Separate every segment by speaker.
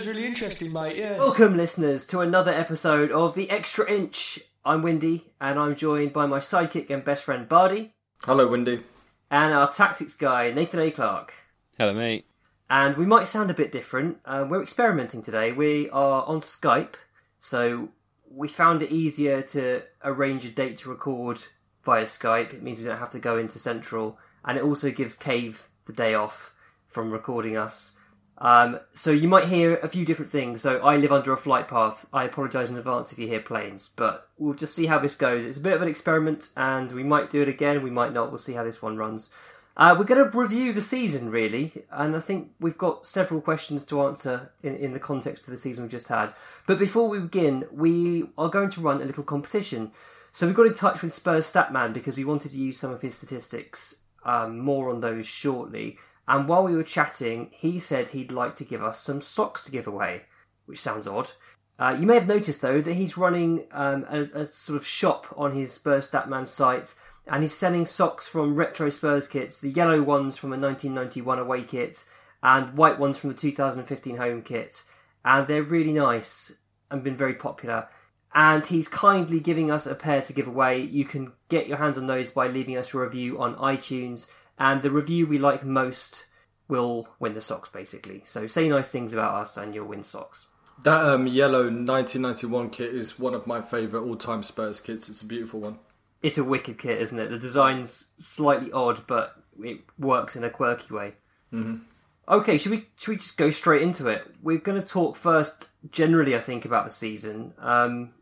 Speaker 1: Clock.
Speaker 2: That was really interesting, mate. Yeah.
Speaker 3: Welcome, listeners, to another episode of The Extra Inch. I'm Windy, and I'm joined by my sidekick and best friend Bardi,
Speaker 4: Hello, Windy.
Speaker 3: and our tactics guy Nathan A. Clark.
Speaker 5: Hello, mate.
Speaker 3: And we might sound a bit different. Uh, we're experimenting today. We are on Skype, so we found it easier to arrange a date to record via Skype. It means we don't have to go into Central, and it also gives Cave the day off from recording us. Um, so you might hear a few different things. So I live under a flight path. I apologise in advance if you hear planes, but we'll just see how this goes. It's a bit of an experiment, and we might do it again. We might not. We'll see how this one runs. Uh, we're going to review the season, really, and I think we've got several questions to answer in, in the context of the season we've just had. But before we begin, we are going to run a little competition. So we got in touch with Spurs Statman because we wanted to use some of his statistics. Um, more on those shortly. And while we were chatting, he said he'd like to give us some socks to give away, which sounds odd. Uh, you may have noticed though that he's running um, a, a sort of shop on his Spurs Statman site, and he's selling socks from retro Spurs kits, the yellow ones from a 1991 away kit, and white ones from the 2015 home kit, and they're really nice and been very popular. And he's kindly giving us a pair to give away. You can get your hands on those by leaving us a review on iTunes, and the review we like most will win the socks basically. So say nice things about us and you'll win socks.
Speaker 4: That um, yellow 1991 kit is one of my favourite all-time Spurs kits. It's a beautiful one.
Speaker 3: It's a wicked kit, isn't it? The design's slightly odd, but it works in a quirky way.
Speaker 4: hmm
Speaker 3: Okay, should we should we just go straight into it? We're going to talk first generally, I think, about the season, um,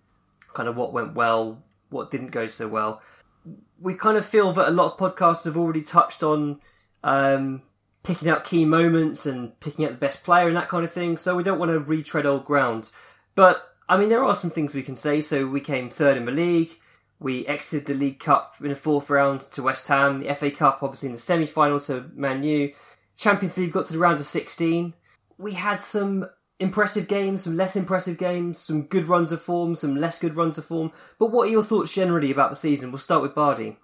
Speaker 3: kind of what went well, what didn't go so well. We kind of feel that a lot of podcasts have already touched on um, picking out key moments and picking out the best player and that kind of thing, so we don't want to retread old ground. But I mean, there are some things we can say. So we came third in the league. We exited the League Cup in the fourth round to West Ham. The FA Cup, obviously, in the semi final to Man U. Champions League got to the round of 16. We had some impressive games, some less impressive games, some good runs of form, some less good runs of form. But what are your thoughts generally about the season? We'll start with Bardi.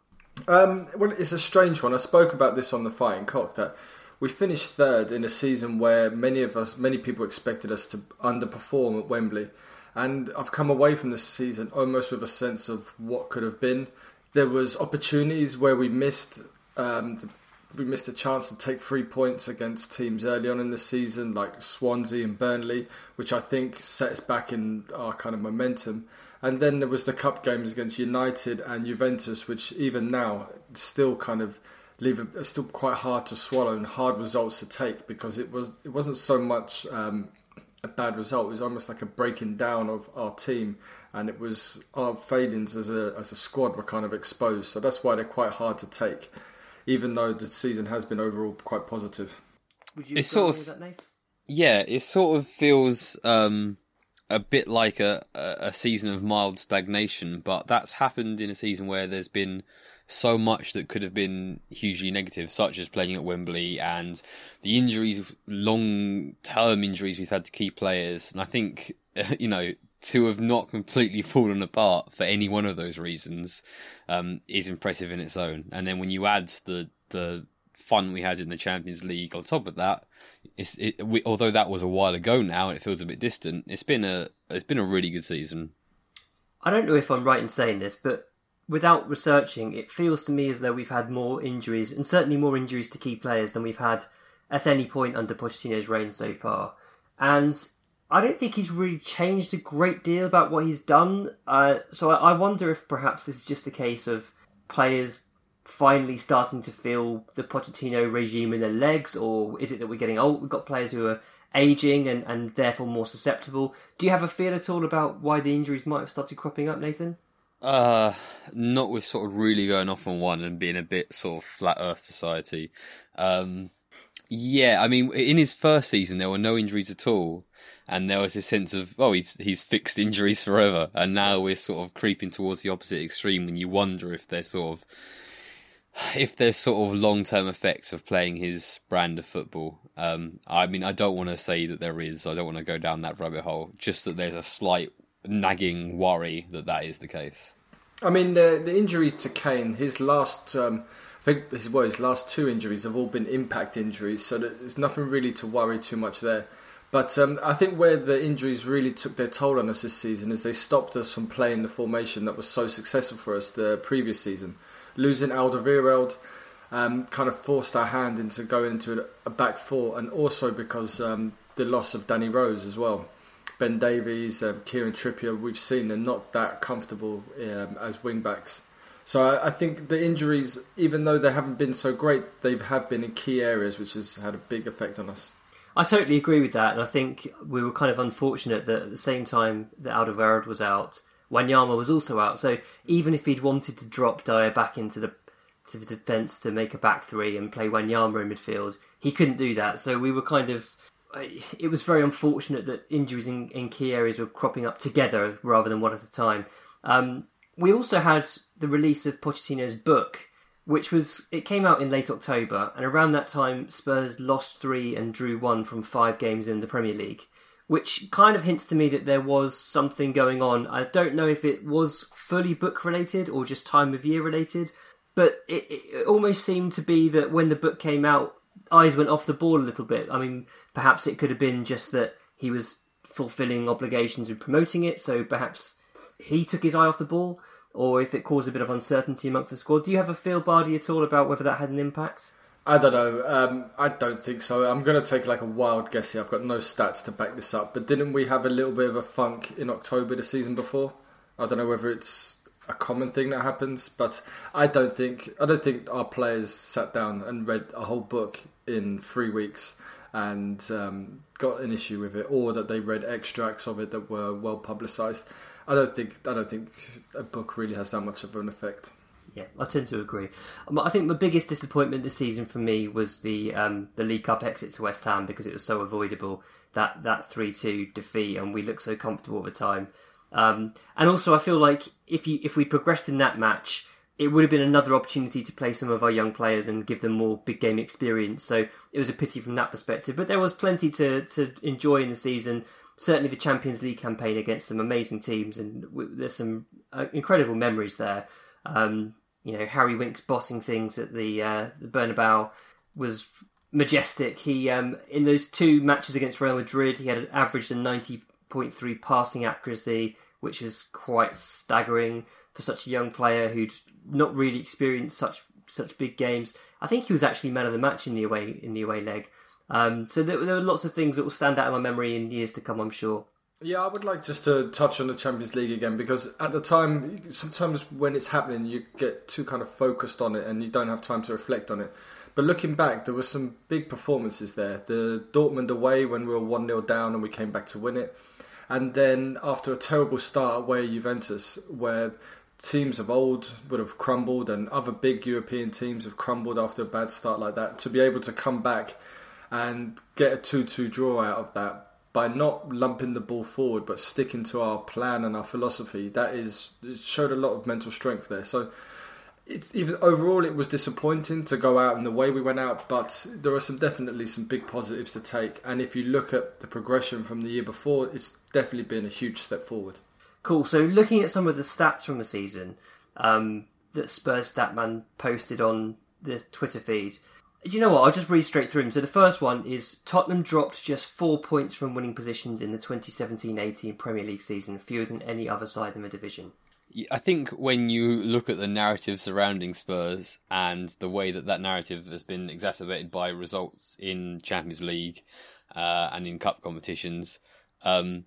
Speaker 4: Um, well, it's a strange one. I spoke about this on the Fighting Cock that we finished third in a season where many of us, many people expected us to underperform at Wembley, and I've come away from this season almost with a sense of what could have been. There was opportunities where we missed. Um, we missed a chance to take three points against teams early on in the season, like Swansea and Burnley, which I think set us back in our kind of momentum. And then there was the cup games against United and Juventus, which even now still kind of leave still quite hard to swallow and hard results to take because it was it wasn't so much um, a bad result. It was almost like a breaking down of our team, and it was our failings as a as a squad were kind of exposed. So that's why they're quite hard to take, even though the season has been overall quite positive.
Speaker 3: Would you
Speaker 5: It's sort of-
Speaker 3: that,
Speaker 5: Yeah, it sort of feels um, a bit like a, a a season of mild stagnation, but that's happened in a season where there's been so much that could have been hugely negative, such as playing at Wembley and the injuries, long term injuries we've had to key players. And I think, you know, to have not completely fallen apart for any one of those reasons um, is impressive in its own. And then when you add the the fun we had in the Champions League on top of that, it's it, we, although that was a while ago now and it feels a bit distant. It's been a it's been a really good season.
Speaker 3: I don't know if I'm right in saying this, but without researching, it feels to me as though we've had more injuries, and certainly more injuries to key players than we've had at any point under Pochettino's reign so far. And I don't think he's really changed a great deal about what he's done. Uh, so I, I wonder if perhaps this is just a case of players finally starting to feel the Pochettino regime in their legs, or is it that we're getting old? We've got players who are aging and, and therefore more susceptible. Do you have a feel at all about why the injuries might have started cropping up, Nathan?
Speaker 5: Uh, not with sort of really going off on one and being a bit sort of flat Earth society. Um, yeah, I mean, in his first season there were no injuries at all, and there was a sense of oh he's he's fixed injuries forever, and now we're sort of creeping towards the opposite extreme, and you wonder if they're sort of if there's sort of long term effects of playing his brand of football. Um, I mean, I don't want to say that there is. I don't want to go down that rabbit hole. Just that there's a slight nagging worry that that is the case.
Speaker 4: I mean, the the injuries to Kane, his last, um, I think his well, his last two injuries have all been impact injuries, so there's nothing really to worry too much there. But um, I think where the injuries really took their toll on us this season is they stopped us from playing the formation that was so successful for us the previous season losing Alderweireld um, kind of forced our hand into going into a back four, and also because um, the loss of Danny Rose as well. Ben Davies, um, Kieran Trippier, we've seen they're not that comfortable um, as wing backs. So I, I, think the injuries, even though they haven't been so great, they have been in key areas, which has had a big effect on us.
Speaker 3: I totally agree with that, and I think we were kind of unfortunate that at the same time that Alderweireld was out, Wanyama was also out. So even if he'd wanted to drop Dier back into the to the defence to make a back three and play Wanyama in midfield, he couldn't do that. So we were kind of. It was very unfortunate that injuries in, in key areas were cropping up together rather than one at a time. Um, we also had the release of Pochettino's book, which was it came out in late October, and around that time Spurs lost three and drew one from five games in the Premier League which kind of hints to me that there was something going on. I don't know if it was fully book related or just time of year related, but it, it, almost seemed to be that when the book came out, eyes went off the ball a little bit. I mean, perhaps it could have been just that he was fulfilling obligations with promoting it, so perhaps he took his eye off the ball, or if it caused a bit of uncertainty amongst the squad. Do you have a feel, Bardi, at all about whether that had an impact?
Speaker 4: I don't know. Um, I don't think so. I'm going to take like a wild guess here. I've got no stats to back this up. But didn't we have a little bit of a funk in October the season before? I don't know whether it's a common thing that happens, but I don't think I don't think our players sat down and read a whole book in three weeks and um, got an issue with it, or that they read extracts of it that were well publicised. I don't think I don't think a book really has that much of an effect.
Speaker 3: Yeah, I tend to agree. I think my biggest disappointment this season for me was the um, the League Cup exit to West Ham because it was so avoidable that that three two defeat and we looked so comfortable at the time. Um, and also, I feel like if you if we progressed in that match, it would have been another opportunity to play some of our young players and give them more big game experience. So it was a pity from that perspective. But there was plenty to to enjoy in the season. Certainly, the Champions League campaign against some amazing teams, and there's some uh, incredible memories there. Um, you know Harry Winks bossing things at the uh, the Bernabeu was majestic. He um, in those two matches against Real Madrid, he had an average of ninety point three passing accuracy, which was quite staggering for such a young player who'd not really experienced such such big games. I think he was actually man of the match in the away in the away leg. Um, so there, there were lots of things that will stand out in my memory in years to come. I'm sure.
Speaker 4: Yeah, I would like just to touch on the Champions League again because at the time, sometimes when it's happening, you get too kind of focused on it and you don't have time to reflect on it. But looking back, there were some big performances there. The Dortmund away when we were 1 0 down and we came back to win it. And then after a terrible start away Juventus, where teams of old would have crumbled and other big European teams have crumbled after a bad start like that, to be able to come back and get a 2 2 draw out of that by not lumping the ball forward but sticking to our plan and our philosophy, that is showed a lot of mental strength there. So it's even overall it was disappointing to go out in the way we went out, but there are some definitely some big positives to take. And if you look at the progression from the year before, it's definitely been a huge step forward.
Speaker 3: Cool. So looking at some of the stats from the season um, that Spurs Statman posted on the Twitter feed. Do you know what? I'll just read straight through them. So the first one is Tottenham dropped just four points from winning positions in the 2017-18 Premier League season, fewer than any other side in the division.
Speaker 5: I think when you look at the narrative surrounding Spurs and the way that that narrative has been exacerbated by results in Champions League uh, and in cup competitions, um,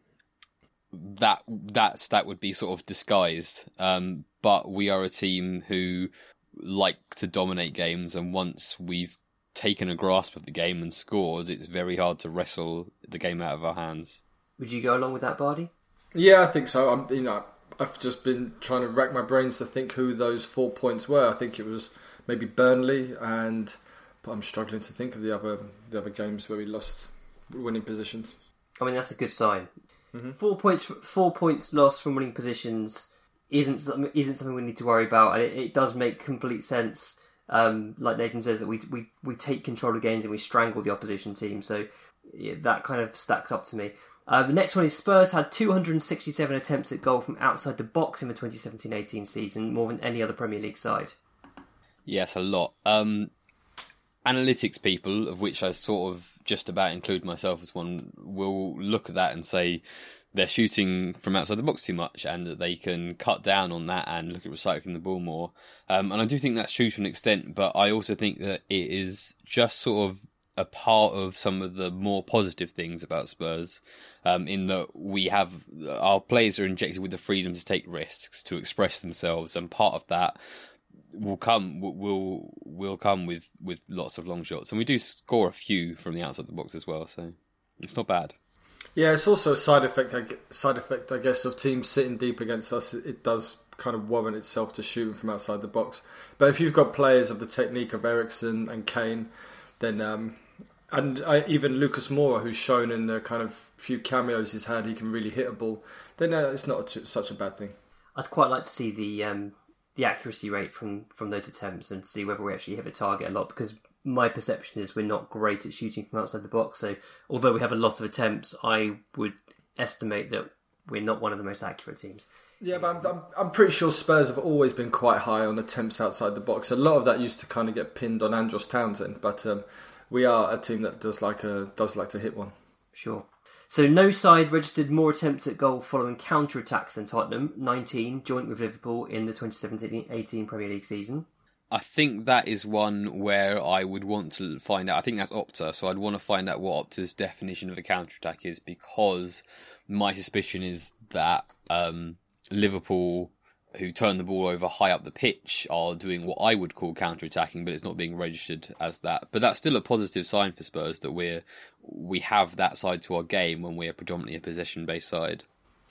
Speaker 5: that that would be sort of disguised. Um, but we are a team who like to dominate games, and once we've taken a grasp of the game and scored, it's very hard to wrestle the game out of our hands.
Speaker 3: Would you go along with that, Bardi?
Speaker 4: Yeah, I think so. I'm, you know, I've just been trying to rack my brains to think who those four points were. I think it was maybe Burnley, and but I'm struggling to think of the other the other games where we lost winning positions.
Speaker 3: I mean, that's a good sign. Mm-hmm. Four points, four points lost from winning positions isn't something, isn't something we need to worry about, and it, it does make complete sense. Um, like Nathan says, that we, we we take control of games and we strangle the opposition team. So yeah, that kind of stacked up to me. Uh, the next one is Spurs had 267 attempts at goal from outside the box in the 2017-18 season, more than any other Premier League side.
Speaker 5: Yes, a lot. Um, analytics people, of which I sort of just about include myself as one, will look at that and say they're shooting from outside the box too much and that they can cut down on that and look at recycling the ball more. Um, and I do think that's true to an extent, but I also think that it is just sort of a part of some of the more positive things about Spurs, um, in that we have our players are injected with the freedom to take risks, to express themselves, and part of that will come will will come with with lots of long shots, and we do score a few from the outside the box as well, so it's not bad.
Speaker 4: Yeah, it's also a side effect. I Side effect, I guess, of teams sitting deep against us. It does kind of warrant itself to shooting from outside the box. But if you've got players of the technique of Eriksen and Kane, then um, and I, even Lucas Moura, who's shown in the kind of few cameos he's had, he can really hit a ball. Then uh, it's not a t- such a bad thing.
Speaker 3: I'd quite like to see the um, the accuracy rate from from those attempts and see whether we actually hit the target a lot because my perception is we're not great at shooting from outside the box. So although we have a lot of attempts, I would estimate that we're not one of the most accurate teams.
Speaker 4: Yeah, but I'm, I'm, I'm pretty sure Spurs have always been quite high on attempts outside the box. A lot of that used to kind of get pinned on Andros Townsend, but um, we are a team that does like a does like to hit one.
Speaker 3: Sure. So no side registered more attempts at goal following counter attacks than Tottenham, 19, joint with Liverpool in the 2017-18 Premier League season.
Speaker 5: I think that is one where I would want to find out. I think that's Opta, so I'd want to find out what Opta's definition of a counter attack is because my suspicion is that um, Liverpool, who turn the ball over high up the pitch, are doing what I would call counter attacking, but it's not being registered as that. But that's still a positive sign for Spurs that we're we have that side to our game when we're predominantly a possession based side.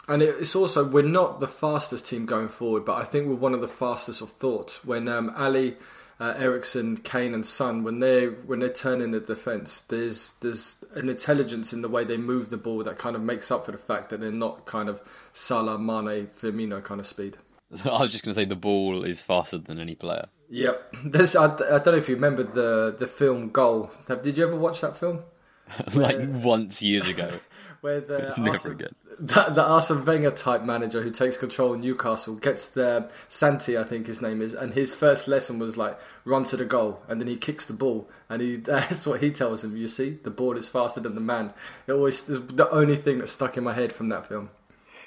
Speaker 4: And it's also we're not the fastest team going forward, but I think we're one of the fastest of thought. When um, Alli, uh, Eriksen, Kane, and Son, when they when they turn in the defence, there's there's an intelligence in the way they move the ball that kind of makes up for the fact that they're not kind of Salah, Mane, Firmino kind of speed.
Speaker 5: So I was just going to say the ball is faster than any player.
Speaker 4: Yep. There's I, I don't know if you remember the the film Goal. Did you ever watch that film?
Speaker 5: like once years ago.
Speaker 4: Where the
Speaker 5: It's never
Speaker 4: Arsene,
Speaker 5: again.
Speaker 4: the, Arsene Wenger type manager who takes control of Newcastle gets the Santi, I think his name is, and his first lesson was like run to the goal, and then he kicks the ball, and he that's what he tells him. You see, the ball is faster than the man. It always is the only thing that stuck in my head from that film.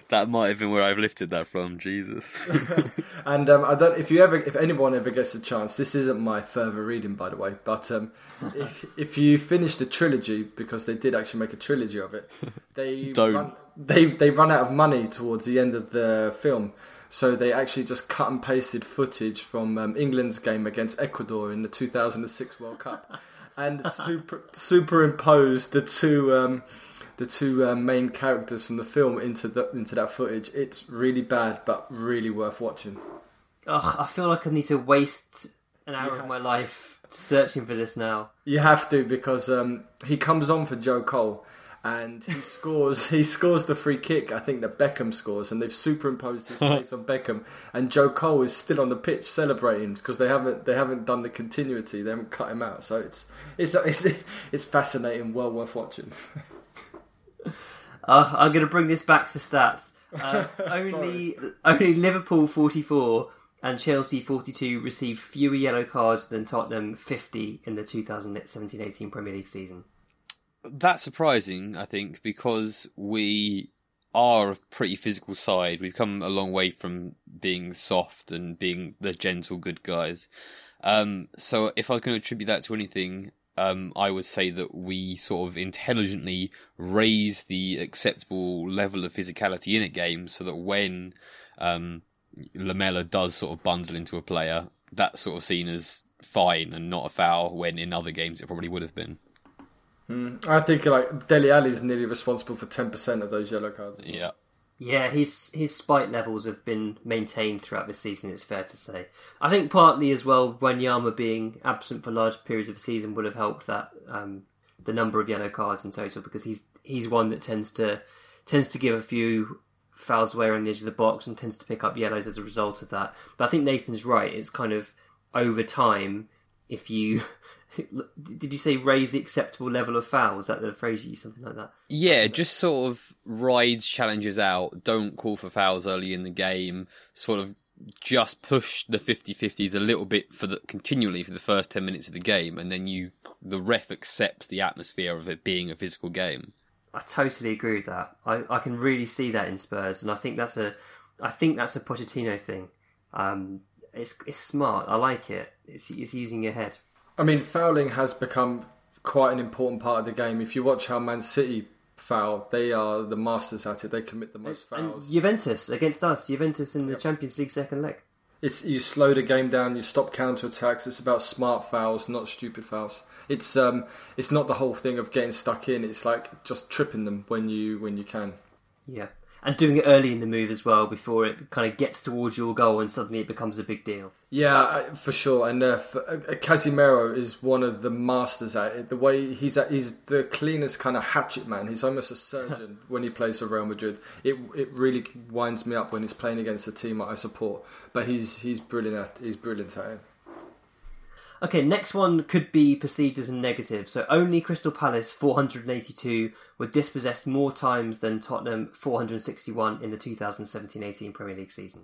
Speaker 5: That might have been where I've lifted that from. Jesus.
Speaker 4: And um, I don't if you ever if anyone ever gets a chance, this isn't my further reading by the way, but um, if if you finish the trilogy because they did actually make a trilogy of it, they
Speaker 5: Don't.
Speaker 4: run, they they run out of money towards the end of the film. So they actually just cut and pasted footage from um, England's game against Ecuador in the 2006 World Cup, and super superimposed the two um, the two uh, main characters from the film into the into that footage. It's really bad, but really worth watching.
Speaker 3: Ugh, I feel like I need to waste an hour of my life searching for this now.
Speaker 4: You have to because um, he comes on for Joe Cole, and he scores. He scores the free kick. I think that Beckham scores, and they've superimposed his face on Beckham. And Joe Cole is still on the pitch celebrating because they haven't they haven't done the continuity. They haven't cut him out. So it's it's it's, it's fascinating. Well worth watching.
Speaker 3: Uh, I'm going to bring this back to stats. Uh, only only Liverpool 44 and Chelsea 42 received fewer yellow cards than Tottenham 50 in the 2017-18 Premier League season.
Speaker 5: That's surprising, I think, because we are a pretty physical side. We've come a long way from being soft and being the gentle good guys. Um, so if I was going to attribute that to anything, um, I would say that we sort of intelligently raise the acceptable level of physicality in a game so that when um, Lamela does sort of bundle into a player, that's sort of seen as fine and not a foul when in other games it probably would have been.
Speaker 4: Mm, I think like Dele Alli is nearly responsible for ten percent of those yellow cards.
Speaker 5: Yeah.
Speaker 3: Yeah, his his spite levels have been maintained throughout the season. It's fair to say. I think partly as well, Wanyama being absent for large periods of the season would have helped that um, the number of yellow cards in total because he's he's one that tends to tends to give a few fouls away on the edge of the box and tends to pick up yellows as a result of that. But I think Nathan's right. It's kind of over time if you did you say raise the acceptable level of fouls? Is that the phrase you use, something like that?
Speaker 5: Yeah, just sort of rides challenges out. Don't call for fouls early in the game. Sort of just push the 50-50s a little bit for the continually for the first 10 minutes of the game and then you the ref accepts the atmosphere of it being a physical game.
Speaker 3: I totally agree with that. I, I can really see that in Spurs and I think that's a I think that's a Pochettino thing. Um, it's it's smart. I like it. It's it's using your head.
Speaker 4: I mean, fouling has become quite an important part of the game. If you watch how Man City foul, they are the masters at it. They commit the most fouls.
Speaker 3: And Juventus against us, Juventus in the Champions League second leg.
Speaker 4: It's you slow the game down, you stop counter attacks. It's about smart fouls, not stupid fouls. It's um, it's not the whole thing of getting stuck in. It's like just tripping them when you when you can.
Speaker 3: Yeah, and doing it early in the move as well before it kind of gets towards your goal and suddenly it becomes a big deal.
Speaker 4: Yeah, for sure. And uh, for, uh, Casemiro is one of the masters at it. The way he's at, he's the cleanest kind of hatchet man. He's almost a surgeon when he plays for Real Madrid. It it really winds me up when he's playing against a team that I support. But he's he's brilliant at he's brilliant at it.
Speaker 3: Okay, next one could be perceived as a negative. So only Crystal Palace 482 were dispossessed more times than Tottenham 461 in the 2017-18 Premier League season.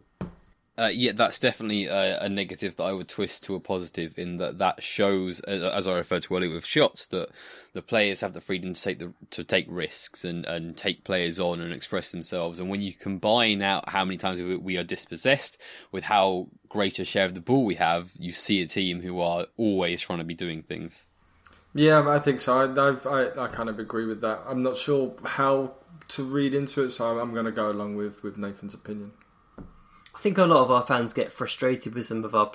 Speaker 5: Uh, yeah, that's definitely a, a negative that I would twist to a positive in that that shows, uh, as I referred to earlier with shots, that the players have the freedom to take the to take risks and, and take players on and express themselves. And when you combine out how many times we- we are dispossessed with how great a share of the ball we have, you see a team who are always trying to be doing things.
Speaker 4: Yeah, I think so. I, I've, I I kind of agree with that. I'm not sure how to read into it, so I'm going to go along with with Nathan's opinion.
Speaker 3: I think a lot of our fans get frustrated with some of our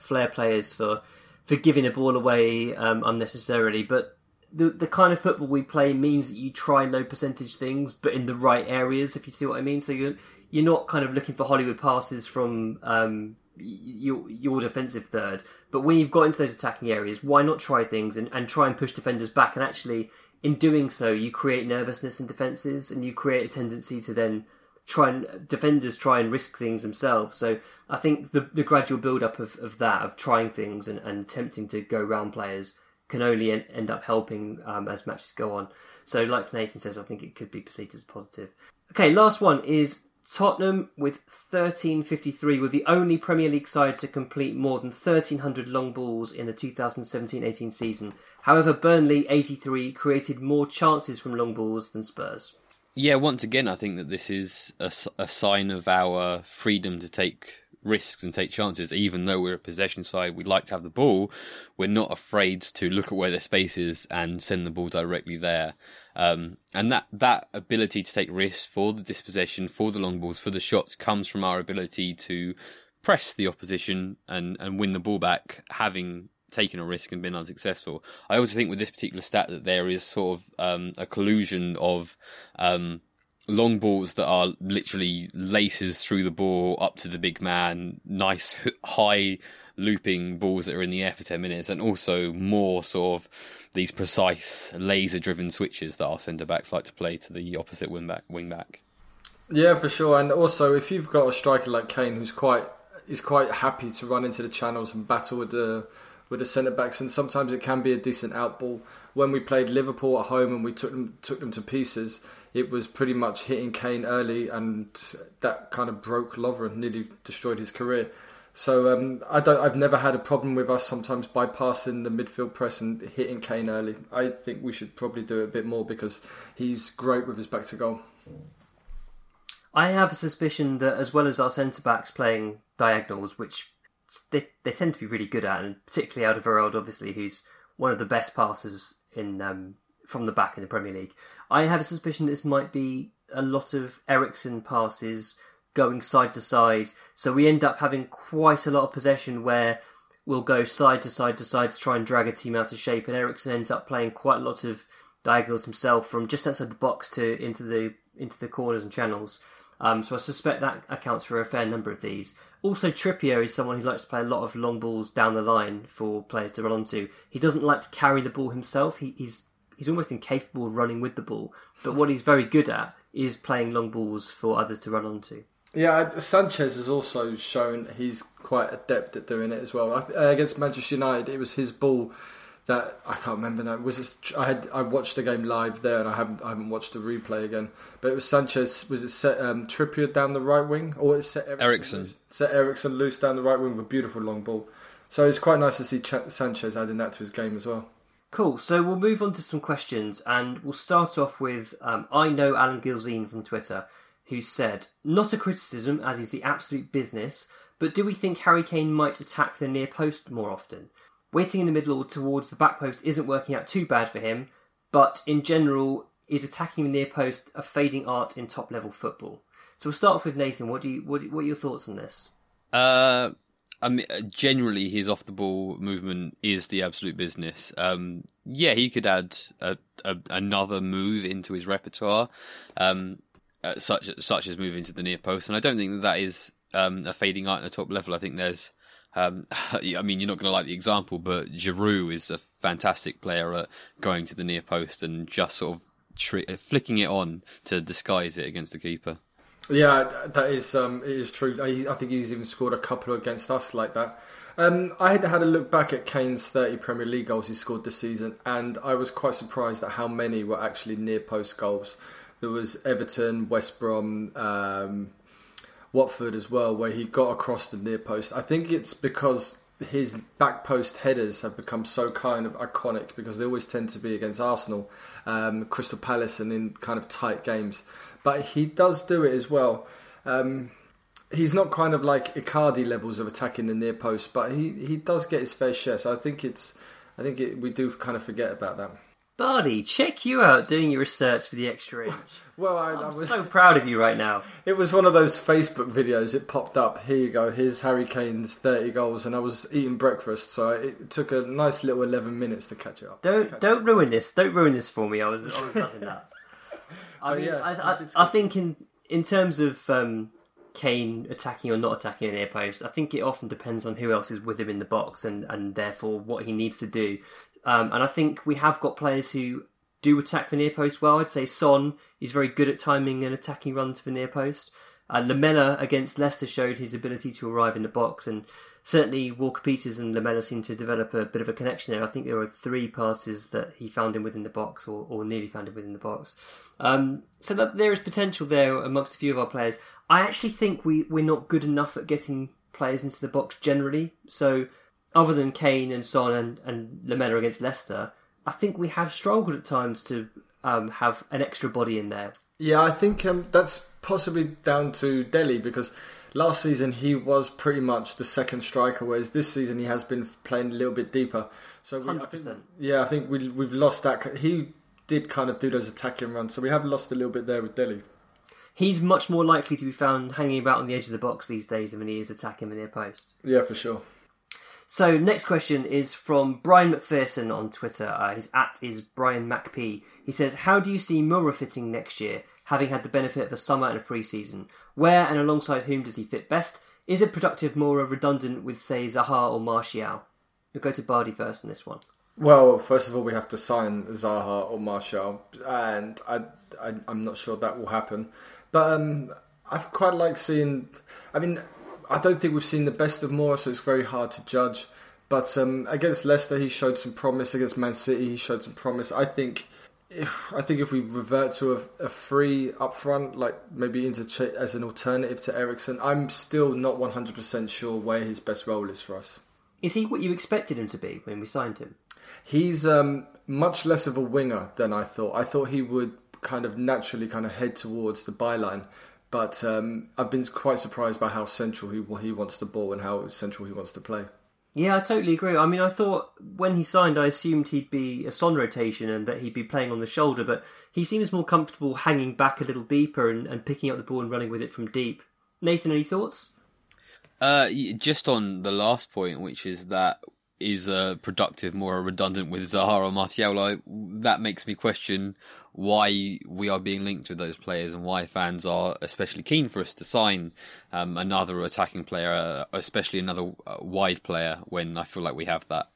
Speaker 3: flair players for for giving the ball away um, unnecessarily, but the the kind of football we play means that you try low percentage things, but in the right areas. If you see what I mean, so you're you're not kind of looking for Hollywood passes from um, y- your your defensive third, but when you've got into those attacking areas, why not try things and, and try and push defenders back? And actually, in doing so, you create nervousness in defenses, and you create a tendency to then try and defenders try and risk things themselves. So I think the the gradual build up of, of that of trying things and, and attempting to go round players can only en- end up helping um, as matches go on. So like Nathan says, I think it could be perceived as positive. Okay, last one is Tottenham with 1353 were the only Premier League side to complete more than 1300 long balls in the 2017-18 season. However, Burnley 83 created more chances from long balls than Spurs.
Speaker 5: Yeah, once again, I think that this is a sign of our freedom to take risks and take chances. Even though we're a possession side, we'd like to have the ball. We're not afraid to look at where their space is and send the ball directly there. Um, and that that ability to take risks for the dispossession, for the long balls, for the shots, comes from our ability to press the opposition and, and win the ball back, having taken a risk and been unsuccessful. I also think with this particular stat that there is sort of um, a collusion of um, long balls that are literally laces through the ball up to the big man, nice high looping balls that are in the air for 10 minutes, and also more sort of these precise laser driven switches that our centre backs like to play to the opposite wing back. Wing back.
Speaker 4: Yeah, for sure. And also, if you've got a striker like Kane, who's quite is quite happy to run into the channels and battle with the with the centre backs, and sometimes it can be a decent outball. When we played Liverpool at home and we took them took them to pieces, it was pretty much hitting Kane early, and that kind of broke Lovren, and nearly destroyed his career. So um, I don't. I've never had a problem with us sometimes bypassing the midfield press and hitting Kane early. I think we should probably do it a bit more because he's great with his back to goal.
Speaker 3: I have a suspicion that as well as our centre backs playing diagonals, which they, they tend to be really good at, and particularly Alderweireld, obviously, who's one of the best passers in um, from the back in the Premier League. I have a suspicion this might be a lot of Eriksen passes going side to side, so we end up having quite a lot of possession where we'll go side to side to side to try and drag a team out of shape, and Eriksen ends up playing quite a lot of diagonals himself from just outside the box to into the into the corners and channels. Um, so I suspect that accounts for a fair number of these. Also, Trippier is someone who likes to play a lot of long balls down the line for players to run onto. He doesn't like to carry the ball himself. He, he's he's almost incapable of running with the ball. But what he's very good at is playing long balls for others to run onto.
Speaker 4: Yeah, Sanchez has also shown he's quite adept at doing it as well. Uh, against Manchester United, it was his ball that I can't remember now. Was this, I had I watched the game live there, and I haven't I haven't watched the replay again. But it was Sanchez. Was it set um, Trippier down the right wing, or it set
Speaker 5: Eriksen?
Speaker 4: Loose, set Eriksen loose down the right wing with a beautiful long ball. So it's quite nice to see Ch- Sanchez adding that to his game as well.
Speaker 3: Cool. So we'll move on to some questions, and we'll start off with um, I know Alan Gilzine from Twitter, who said, "Not a criticism, as he's the absolute business, but do we think Harry Kane might attack the near post more often?" Waiting in the middle or towards the back post isn't working out too bad for him, but in general, is attacking the near post a fading art in top level football? So we'll start off with Nathan. What do you what, what are your thoughts on this?
Speaker 5: Uh, I mean, generally, his off the ball movement is the absolute business. Um, yeah, he could add a, a, another move into his repertoire, um, uh, such such as moving to the near post, and I don't think that that is um, a fading art at the top level. I think there's um, I mean, you're not going to like the example, but Giroud is a fantastic player at going to the near post and just sort of tri- flicking it on to disguise it against the keeper.
Speaker 4: Yeah, that is um, it is true. I, I think he's even scored a couple against us like that. Um, I had had a look back at Kane's 30 Premier League goals he scored this season, and I was quite surprised at how many were actually near post goals. There was Everton, West Brom, um, Watford as well, where he got across the near post. I think it's because his back post headers have become so kind of iconic because they always tend to be against Arsenal, um, Crystal Palace, and in kind of tight games. But he does do it as well. Um, he's not kind of like Icardi levels of attacking the near post, but he, he does get his fair share. So I think it's I think it, we do kind of forget about that.
Speaker 3: Bardi, check you out doing your research for the extra inch.
Speaker 4: Well, I,
Speaker 3: I'm
Speaker 4: I was
Speaker 3: so proud of you right now.
Speaker 4: It was one of those Facebook videos. It popped up. Here you go. Here's Harry Kane's 30 goals, and I was eating breakfast, so it took a nice little 11 minutes to catch it up.
Speaker 3: Don't don't ruin this. Don't ruin this for me. I was I was loving that. I mean,
Speaker 4: yeah,
Speaker 3: I, I, I think in in terms of um, Kane attacking or not attacking an near post, I think it often depends on who else is with him in the box and and therefore what he needs to do. Um, and I think we have got players who do attack the near post well. I'd say Son is very good at timing an attacking run to the near post. Uh, Lamela against Leicester showed his ability to arrive in the box, and certainly Walker Peters and Lamela seem to develop a bit of a connection there. I think there were three passes that he found him within the box, or, or nearly found him within the box. Um, so that there is potential there amongst a few of our players. I actually think we, we're not good enough at getting players into the box generally. So other than Kane and Son and, and Lamela against Leicester, I think we have struggled at times to um, have an extra body in there.
Speaker 4: Yeah, I think um, that's possibly down to Dele because last season he was pretty much the second striker, whereas this season he has been playing a little bit deeper. So we, I think, yeah, I think we, we've lost that. He did kind of do those attacking runs, so we have lost a little bit there with Dele.
Speaker 3: He's much more likely to be found hanging about on the edge of the box these days than he is attacking the near post.
Speaker 4: Yeah, for sure.
Speaker 3: So next question is from Brian McPherson on Twitter. Uh, his at is Brian MacP. He says, "How do you see Moura fitting next year? having had the benefit of a summer and a pre-season? Where and alongside whom does he fit best? Is it productive more or redundant with, say, Zaha or Martial? We'll go to Bardi first on this one.
Speaker 4: Well, first of all, we have to sign Zaha or Martial, and I, I I'm not sure that will happen. But um, I've quite like seeing. I mean, I don't think we've seen the best of Moura, so it's very hard to judge. But um, against Leicester, he showed some promise. Against Man City, he showed some promise. I think. If, I think if we revert to a, a free up front, like maybe into as an alternative to Eriksen, I'm still not 100% sure where his best role is for us.
Speaker 3: Is he what you expected him to be when we signed him?
Speaker 4: He's um, much less of a winger than I thought. I thought he would kind of naturally kind of head towards the byline, but um, I've been quite surprised by how central he he wants the ball and how central he wants to play.
Speaker 3: Yeah, I totally agree. I mean, I thought when he signed, I assumed he'd be a Son rotation and that he'd be playing on the shoulder, but he seems more comfortable hanging back a little deeper and, and picking up the ball and running with it from deep. Nathan, any thoughts?
Speaker 5: Uh, just on the last point, which is that is uh, productive, more redundant with Zaha or Martial. That makes me question why we are being linked with those players and why fans are especially keen for us to sign um, another attacking player, uh, especially another uh, wide player, when I feel like we have that.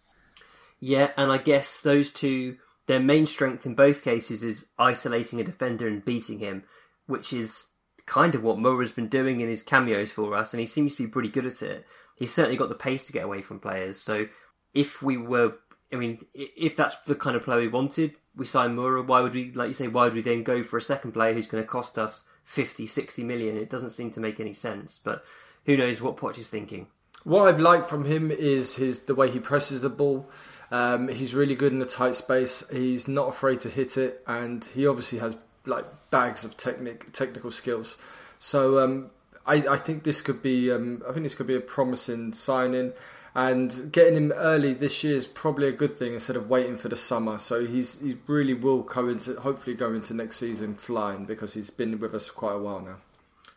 Speaker 3: Yeah, and I guess those two, their main strength in both cases is isolating a defender and beating him, which is kind of what Moura's been doing in his cameos for us, and he seems to be pretty good at it. He's certainly got the pace to get away from players, so if we were, I mean, if that's the kind of player we wanted, we sign Moura. Why would we, like you say, why would we then go for a second player who's going to cost us 50, 60 million? It doesn't seem to make any sense. But who knows what Poch is thinking.
Speaker 4: What I've liked from him is his the way he presses the ball. Um, he's really good in a tight space. He's not afraid to hit it, and he obviously has like bags of technic technical skills. So um, I, I, think this could be um, I think this could be a promising signing and getting him early this year is probably a good thing instead of waiting for the summer. So he's he really will go into hopefully go into next season flying because he's been with us quite a while now.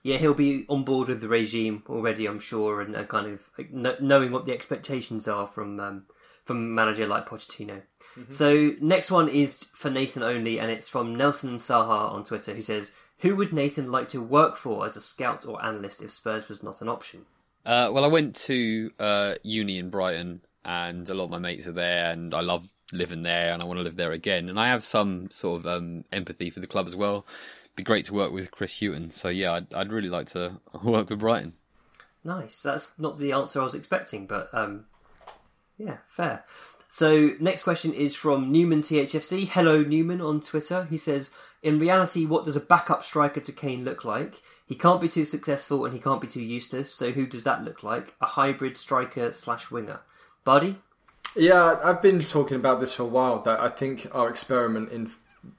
Speaker 3: Yeah, he'll be on board with the regime already, I'm sure, and, kind of knowing what the expectations are from um, from a manager like Pochettino. Mm-hmm. So next one is for Nathan only, and it's from Nelson Saha on Twitter, who says, "Who would Nathan like to work for as a scout or analyst if Spurs was not an option?"
Speaker 5: Uh, well, I went to uh, uni in Brighton, and a lot of my mates are there, and I love living there, and I want to live there again. And I have some sort of um, empathy for the club as well. It'd be great to work with Chris Hughton. So yeah, I'd, I'd, really like to work with Brighton.
Speaker 3: Nice. That's not the answer I was expecting, but um, yeah, fair. So next question is from Newman THFC. Hello Newman on Twitter. He says, "In reality, what does a backup striker to Kane look like? He can't be too successful and he can't be too useless. So who does that look like? A hybrid striker slash winger. Bardi?
Speaker 4: Yeah, I've been talking about this for a while. That I think our experiment in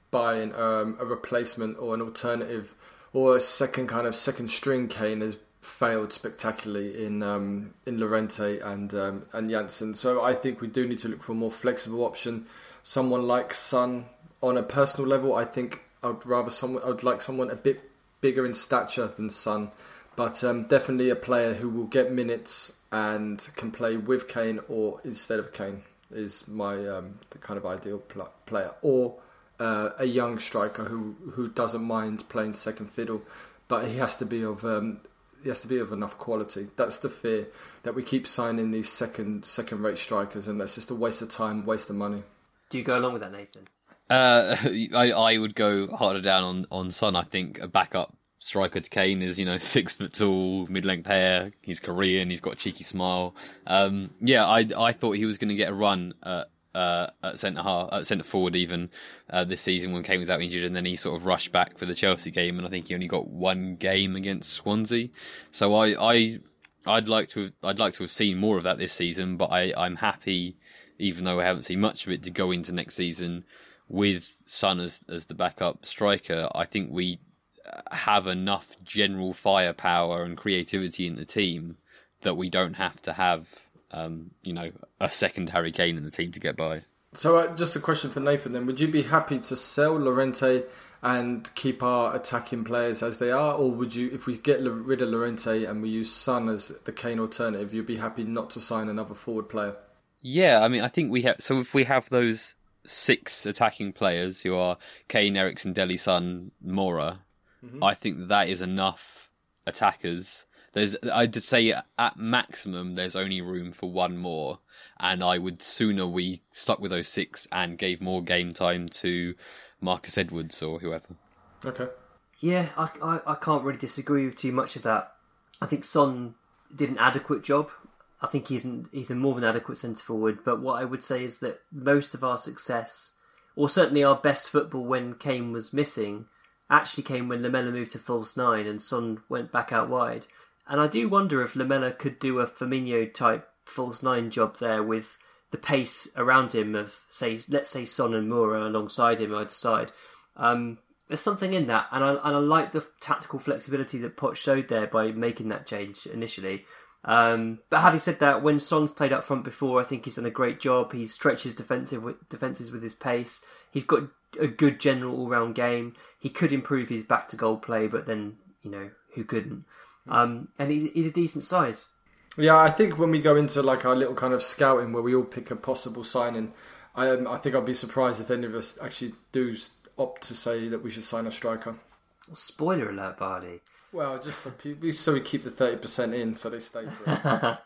Speaker 4: buying um, a replacement or an alternative or a second kind of second string Kane has failed spectacularly in um, in Llorente and um, and Janssen. So I think we do need to look for a more flexible option. Someone like Son on a personal level, I think I'd rather someone I'd like someone a bit bigger in stature than Son, but um, definitely a player who will get minutes and can play with Kane or instead of Kane is my um, the kind of ideal pl- player, or uh, a young striker who who doesn't mind playing second fiddle, but he has to be of um, he has to be of enough quality. That's the fear that we keep signing these second second rate strikers, and that's just a waste of time, waste of money.
Speaker 3: Do you go along with that, Nathan?
Speaker 5: Uh, I, I would go harder down on, on Son. I think a backup striker to Kane is, you know, six foot tall, mid length hair. He's Korean. He's got a cheeky smile. Um, yeah, I I thought he was going to get a run at, uh, at centre half, at centre forward even uh, this season when Kane was out injured, and then he sort of rushed back for the Chelsea game, and I think he only got one game against Swansea. So I I I'd like to have, I'd like to have seen more of that this season, but I I'm happy, even though I haven't seen much of it, to go into next season with Son as as the backup striker, I think we have enough general firepower and creativity in the team that we don't have to have, um, you know, a second Harry Kane in the team to get by.
Speaker 4: So, uh, just a question for Nathan then: Would you be happy to sell Llorente and keep our attacking players as they are, or would you, if we get rid of Llorente and we use Son as the Kane alternative, you'd be happy not to sign another forward player?
Speaker 5: Yeah, I mean, I think we have. So if we have those six attacking players who are Kane, Eriksen, Dele, Son, Moura, mm-hmm. I think that, that is enough attackers. There's, I'd say at maximum, there's only room for one more, and I would sooner we stuck with those six and gave more game time to Marcus Edwards or whoever.
Speaker 4: Okay.
Speaker 3: Yeah, I, I, I can't really disagree with too much of that. I think Son did an adequate job. I think he's an, he's a more than adequate centre forward. But what I would say is that most of our success, or certainly our best football when Kane was missing, actually came when Lamela moved to false nine and Son went back out wide. And I do wonder if Lamela could do a Firmino type false nine job there with the pace around him of say let's say Son and Moura alongside him either side. Um, there's something in that, and I and I like the tactical flexibility that Poch showed there by making that change initially. Um, but having said that, when Son's played up front before, I think he's done a great job. He stretches defensive defenses with his pace. He's got a good general all round game. He could improve his back to goal play, but then you know who couldn't. Um, and he's, he's a decent size.
Speaker 4: Yeah, I think when we go into like our little kind of scouting where we all pick a possible signing, I um, I think I'd be surprised if any of us actually do opt to say that we should sign a striker.
Speaker 3: Spoiler alert, Bardi.
Speaker 4: Well, just so, pe- so we keep the thirty percent in, so they stay for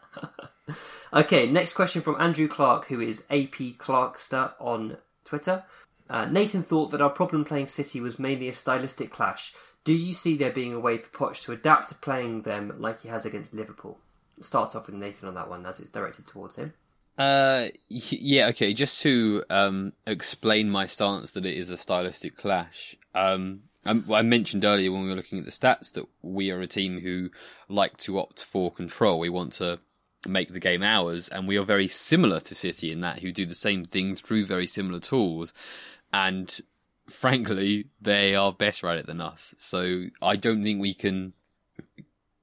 Speaker 4: it.
Speaker 3: Okay, next question from Andrew Clark, who is AP Clarkster on Twitter. Uh, Nathan thought that our problem playing City was mainly a stylistic clash. Do you see there being a way for Poch to adapt to playing them like he has against Liverpool? Start off with Nathan on that one, as it's directed towards him.
Speaker 5: Uh, yeah, okay. Just to um, explain my stance that it is a stylistic clash. Um, I, I mentioned earlier when we were looking at the stats that we are a team who like to opt for control. We want to make the game ours, and we are very similar to City in that, who do the same thing through very similar tools. And frankly, they are better at it than us. So I don't think we can.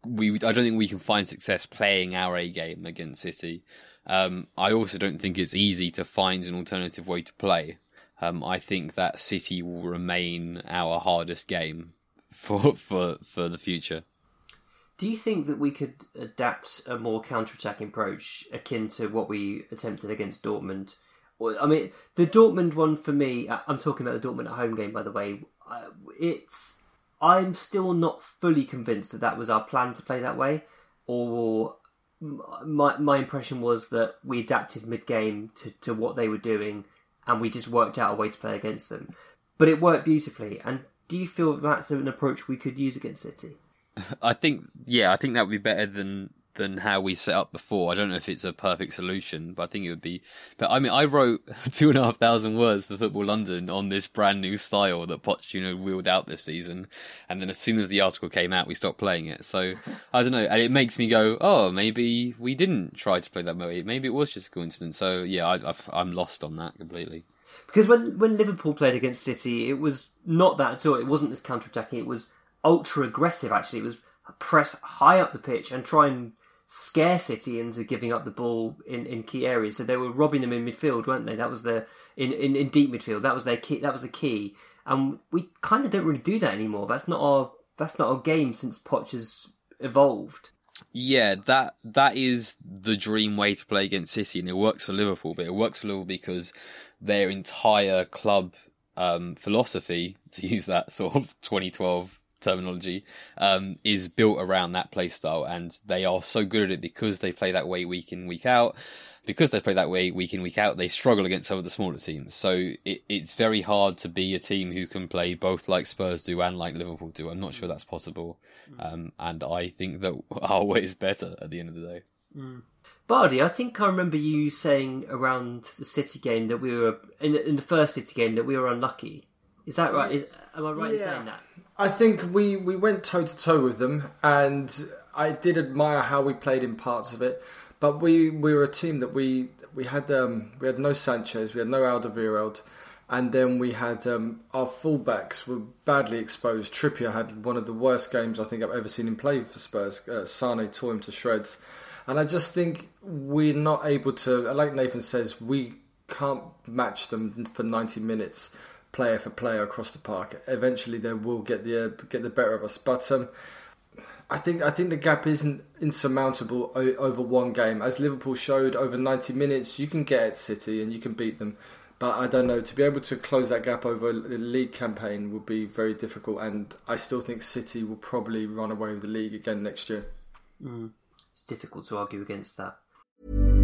Speaker 5: We I don't think we can find success playing our A game against City. Um, I also don't think it's easy to find an alternative way to play. Um, I think that City will remain our hardest game for for for the future.
Speaker 3: Do you think that we could adapt a more counter-attacking approach akin to what we attempted against Dortmund? I mean, the Dortmund one for me, I- I'm talking about the Dortmund at home game, by the way. uh, It's I'm still not fully convinced that that was our plan to play that way, or my my impression was that we adapted mid game to, to what they were doing, and we just worked out a way to play against them. But it worked beautifully. And do you feel that's an approach we could use against City?
Speaker 5: I think yeah, I think that would be better than than how we set up before. I don't know if it's a perfect solution, but I think it would be. But I mean, I wrote two and a half thousand words for Football London on this brand new style that Pochettino wheeled out this season, and then as soon as the article came out, we stopped playing it. So I don't know, and it makes me go, oh, maybe we didn't try to play that way. Maybe it was just a coincidence. So yeah, I, I'm lost on that completely.
Speaker 3: Because when when Liverpool played against City, it was not that at all. It wasn't this counter attacking. It was ultra aggressive. Actually, it was press high up the pitch and try and scare City into giving up the ball in, in key areas. So they were robbing them in midfield, weren't they? That was the in, in, in deep midfield. That was their key. That was the key. And we kind of don't really do that anymore. That's not our that's not our game since Poch has evolved.
Speaker 5: Yeah, that that is the dream way to play against City, and it works for Liverpool. But it works for Liverpool because their entire club um, philosophy, to use that sort of 2012 terminology, um, is built around that play style, and they are so good at it because they play that way week in week out. Because they play that way week in week out, they struggle against some of the smaller teams. So it, it's very hard to be a team who can play both like Spurs do and like Liverpool do. I'm not sure that's possible, um, and I think that our way is better at the end of the day.
Speaker 3: Bardi, I think I remember you saying around the City game that we were in in the first City game that we were unlucky. Is that right? Is, am I right in saying that?
Speaker 4: I think we, we went toe to toe with them, and I did admire how we played in parts of it. But we, we were a team that we we had um, we had no Sanchez, we had no Alderweireld, and then we had um, our fullbacks were badly exposed. Trippier had one of the worst games I think I've ever seen him play for Spurs. Uh, Sane tore him to shreds, and I just think we're not able to. Like Nathan says, we can't match them for ninety minutes player for player across the park. Eventually, they will get the uh, get the better of us. But um, I think I think the gap isn't insurmountable o- over one game. As Liverpool showed over ninety minutes, you can get at City and you can beat them. But I don't know. To be able to close that gap over the league campaign would be very difficult, and I still think City will probably run away with the league again next year.
Speaker 3: It's difficult to argue against that.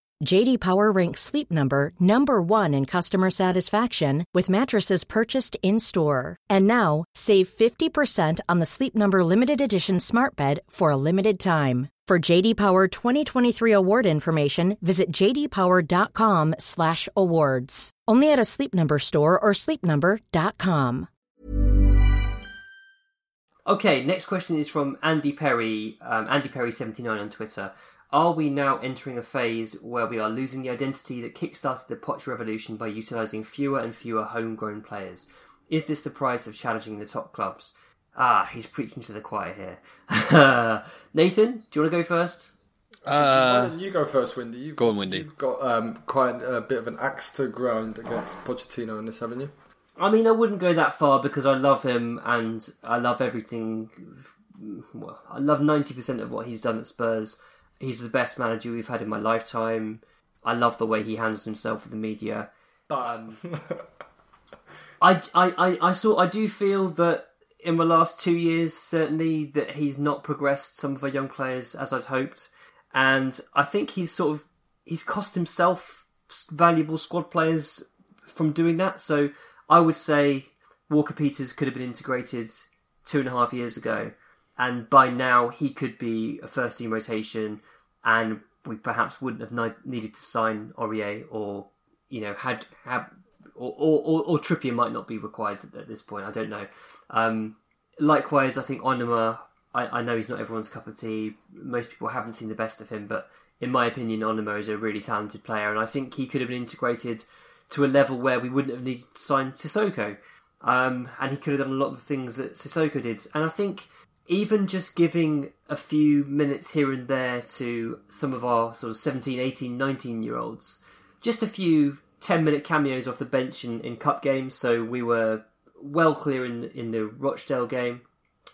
Speaker 6: JD Power ranks Sleep Number number 1 in customer satisfaction with mattresses purchased in-store. And now, save 50% on the Sleep Number limited edition Smart Bed for a limited time. For JD Power 2023 award information, visit jdpower.com/awards. Only at a Sleep Number store or sleepnumber.com.
Speaker 3: Okay, next question is from Andy Perry, um, Andy Perry79 on Twitter. Are we now entering a phase where we are losing the identity that kickstarted the Poch revolution by utilising fewer and fewer homegrown players? Is this the price of challenging the top clubs? Ah, he's preaching to the choir here. Nathan, do you want to go first?
Speaker 4: Why
Speaker 5: Uh,
Speaker 4: don't you go first, Windy? You've,
Speaker 5: Go on, Windy.
Speaker 4: You've got um, quite a bit of an axe to grind against Pochettino in this, haven't you?
Speaker 3: I mean, I wouldn't go that far because I love him and I love everything. Well, I love 90% of what he's done at Spurs. He's the best manager we've had in my lifetime. I love the way he handles himself with the media.
Speaker 4: But um,
Speaker 3: I, I, I, I saw. I do feel that in the last two years, certainly that he's not progressed some of our young players as I'd hoped, and I think he's sort of he's cost himself valuable squad players from doing that. So I would say Walker Peters could have been integrated two and a half years ago, and by now he could be a first team rotation, and we perhaps wouldn't have ni- needed to sign Aurier or you know had had or or, or, or Trippier might not be required at, this point. I don't know. Um, likewise, I think Onomah. I, I know he's not everyone's cup of tea. Most people haven't seen the best of him, but in my opinion, Onomah is a really talented player, and I think he could have been integrated to a level where we wouldn't have needed to sign Sissoko. Um, and he could have done a lot of the things that Sissoko did. And I think even just giving a few minutes here and there to some of our sort of 17, 18, 19 year olds, just a few 10 minute cameos off the bench in, in cup games. So we were well clear in, in the Rochdale game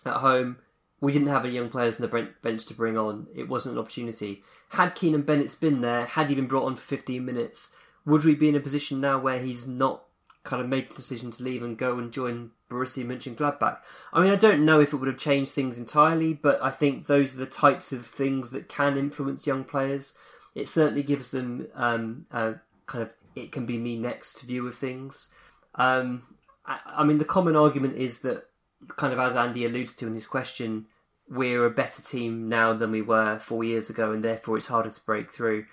Speaker 3: at home. We didn't have any young players on the bench to bring on. It wasn't an opportunity. Had Keanan Bennetts been there, had he been brought on for 15 minutes, would we be in a position now where he's not kind of made the decision to leave and go and join Borussia Mönchengladbach? I mean, I don't know if it would have changed things entirely, but I think those are the types of things that can influence young players. It certainly gives them um, a kind of it can be me next view of things. Um, I, I mean, the common argument is that, kind of as Andy alludes to in his question, we're a better team now than we were four years ago, and therefore it's harder to break through.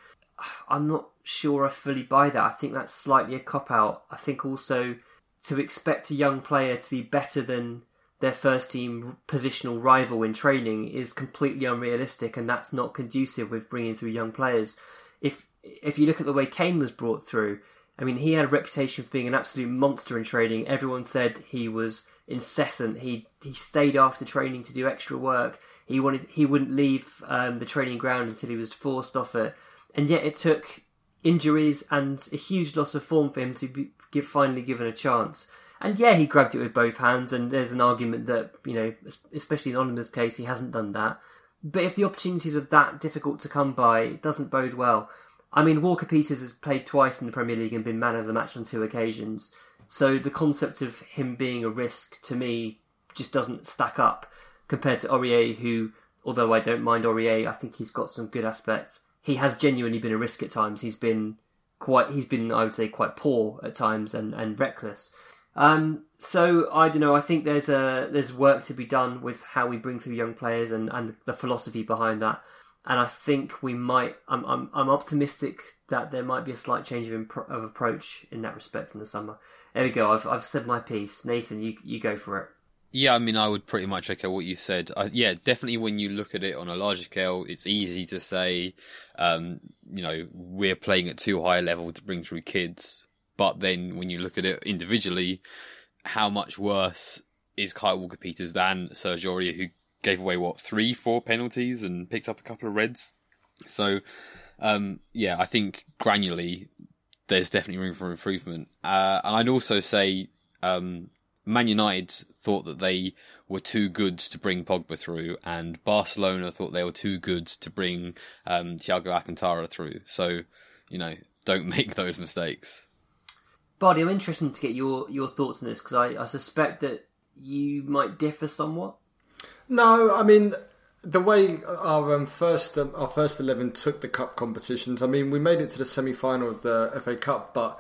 Speaker 3: I'm not sure I fully buy that. I think that's slightly a cop out. I think also to expect a young player to be better than their first team positional rival in training is completely unrealistic, and that's not conducive with bringing through young players. If if you look at the way Kane was brought through, I mean, he had a reputation for being an absolute monster in training. Everyone said he was incessant. He he stayed after training to do extra work. He wanted he wouldn't leave um, the training ground until he was forced off it. And yet it took injuries and a huge loss of form for him to be give, finally given a chance. And yeah, he grabbed it with both hands. And there's an argument that you know, especially in Oliver's case, he hasn't done that. But if the opportunities are that difficult to come by, it doesn't bode well. I mean, Walker Peters has played twice in the Premier League and been man of the match on two occasions. So the concept of him being a risk to me just doesn't stack up compared to Aurier, who, although I don't mind Aurier, I think he's got some good aspects. He has genuinely been a risk at times. He's been quite, he's been, I would say, quite poor at times and, and reckless. Um, so I don't know. I think there's a there's work to be done with how we bring through young players and, and the philosophy behind that. and I think we might. I'm I'm I'm optimistic that there might be a slight change of impro- of approach in that respect in the summer. There we go. I've I've said my piece. Nathan, you you go for it.
Speaker 5: Yeah, I mean, I would pretty much echo what you said. I, yeah, definitely when you look at it on a larger scale, it's easy to say, um, you know, we're playing at too high a level to bring through kids. But then when you look at it individually, how much worse is Kyle Walker Peters than Serge Aurier, who gave away, what, three, four penalties and picked up a couple of reds? So, um, yeah, I think granularly, there's definitely room for improvement. Uh, and I'd also say, um, Man United thought that they were too good to bring Pogba through, and Barcelona thought they were too good to bring um, Thiago Alcantara through. So, you know, don't make those mistakes.
Speaker 3: Bardi, I'm interested to get your, your thoughts on this because I, I suspect that you might differ somewhat.
Speaker 4: No, I mean the way our um, first um, our first eleven took the cup competitions. I mean, we made it to the semi final of the FA Cup, but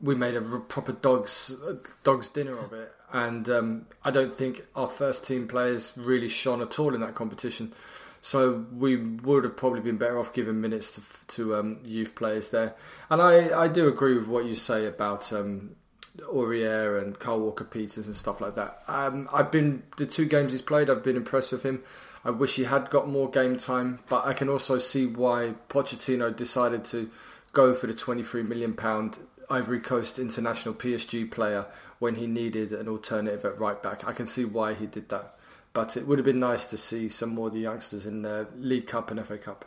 Speaker 4: we made a proper dogs dogs dinner of it, and um, I don't think our first team players really shone at all in that competition. So we would have probably been better off giving minutes to, to um, youth players there. And I, I do agree with what you say about um, Aurier and Carl Walker Peters and stuff like that. Um, I've been the two games he's played. I've been impressed with him. I wish he had got more game time, but I can also see why Pochettino decided to go for the 23 million pound Ivory Coast international PSG player when he needed an alternative at right back. I can see why he did that but it would have been nice to see some more of the youngsters in the League Cup and FA Cup.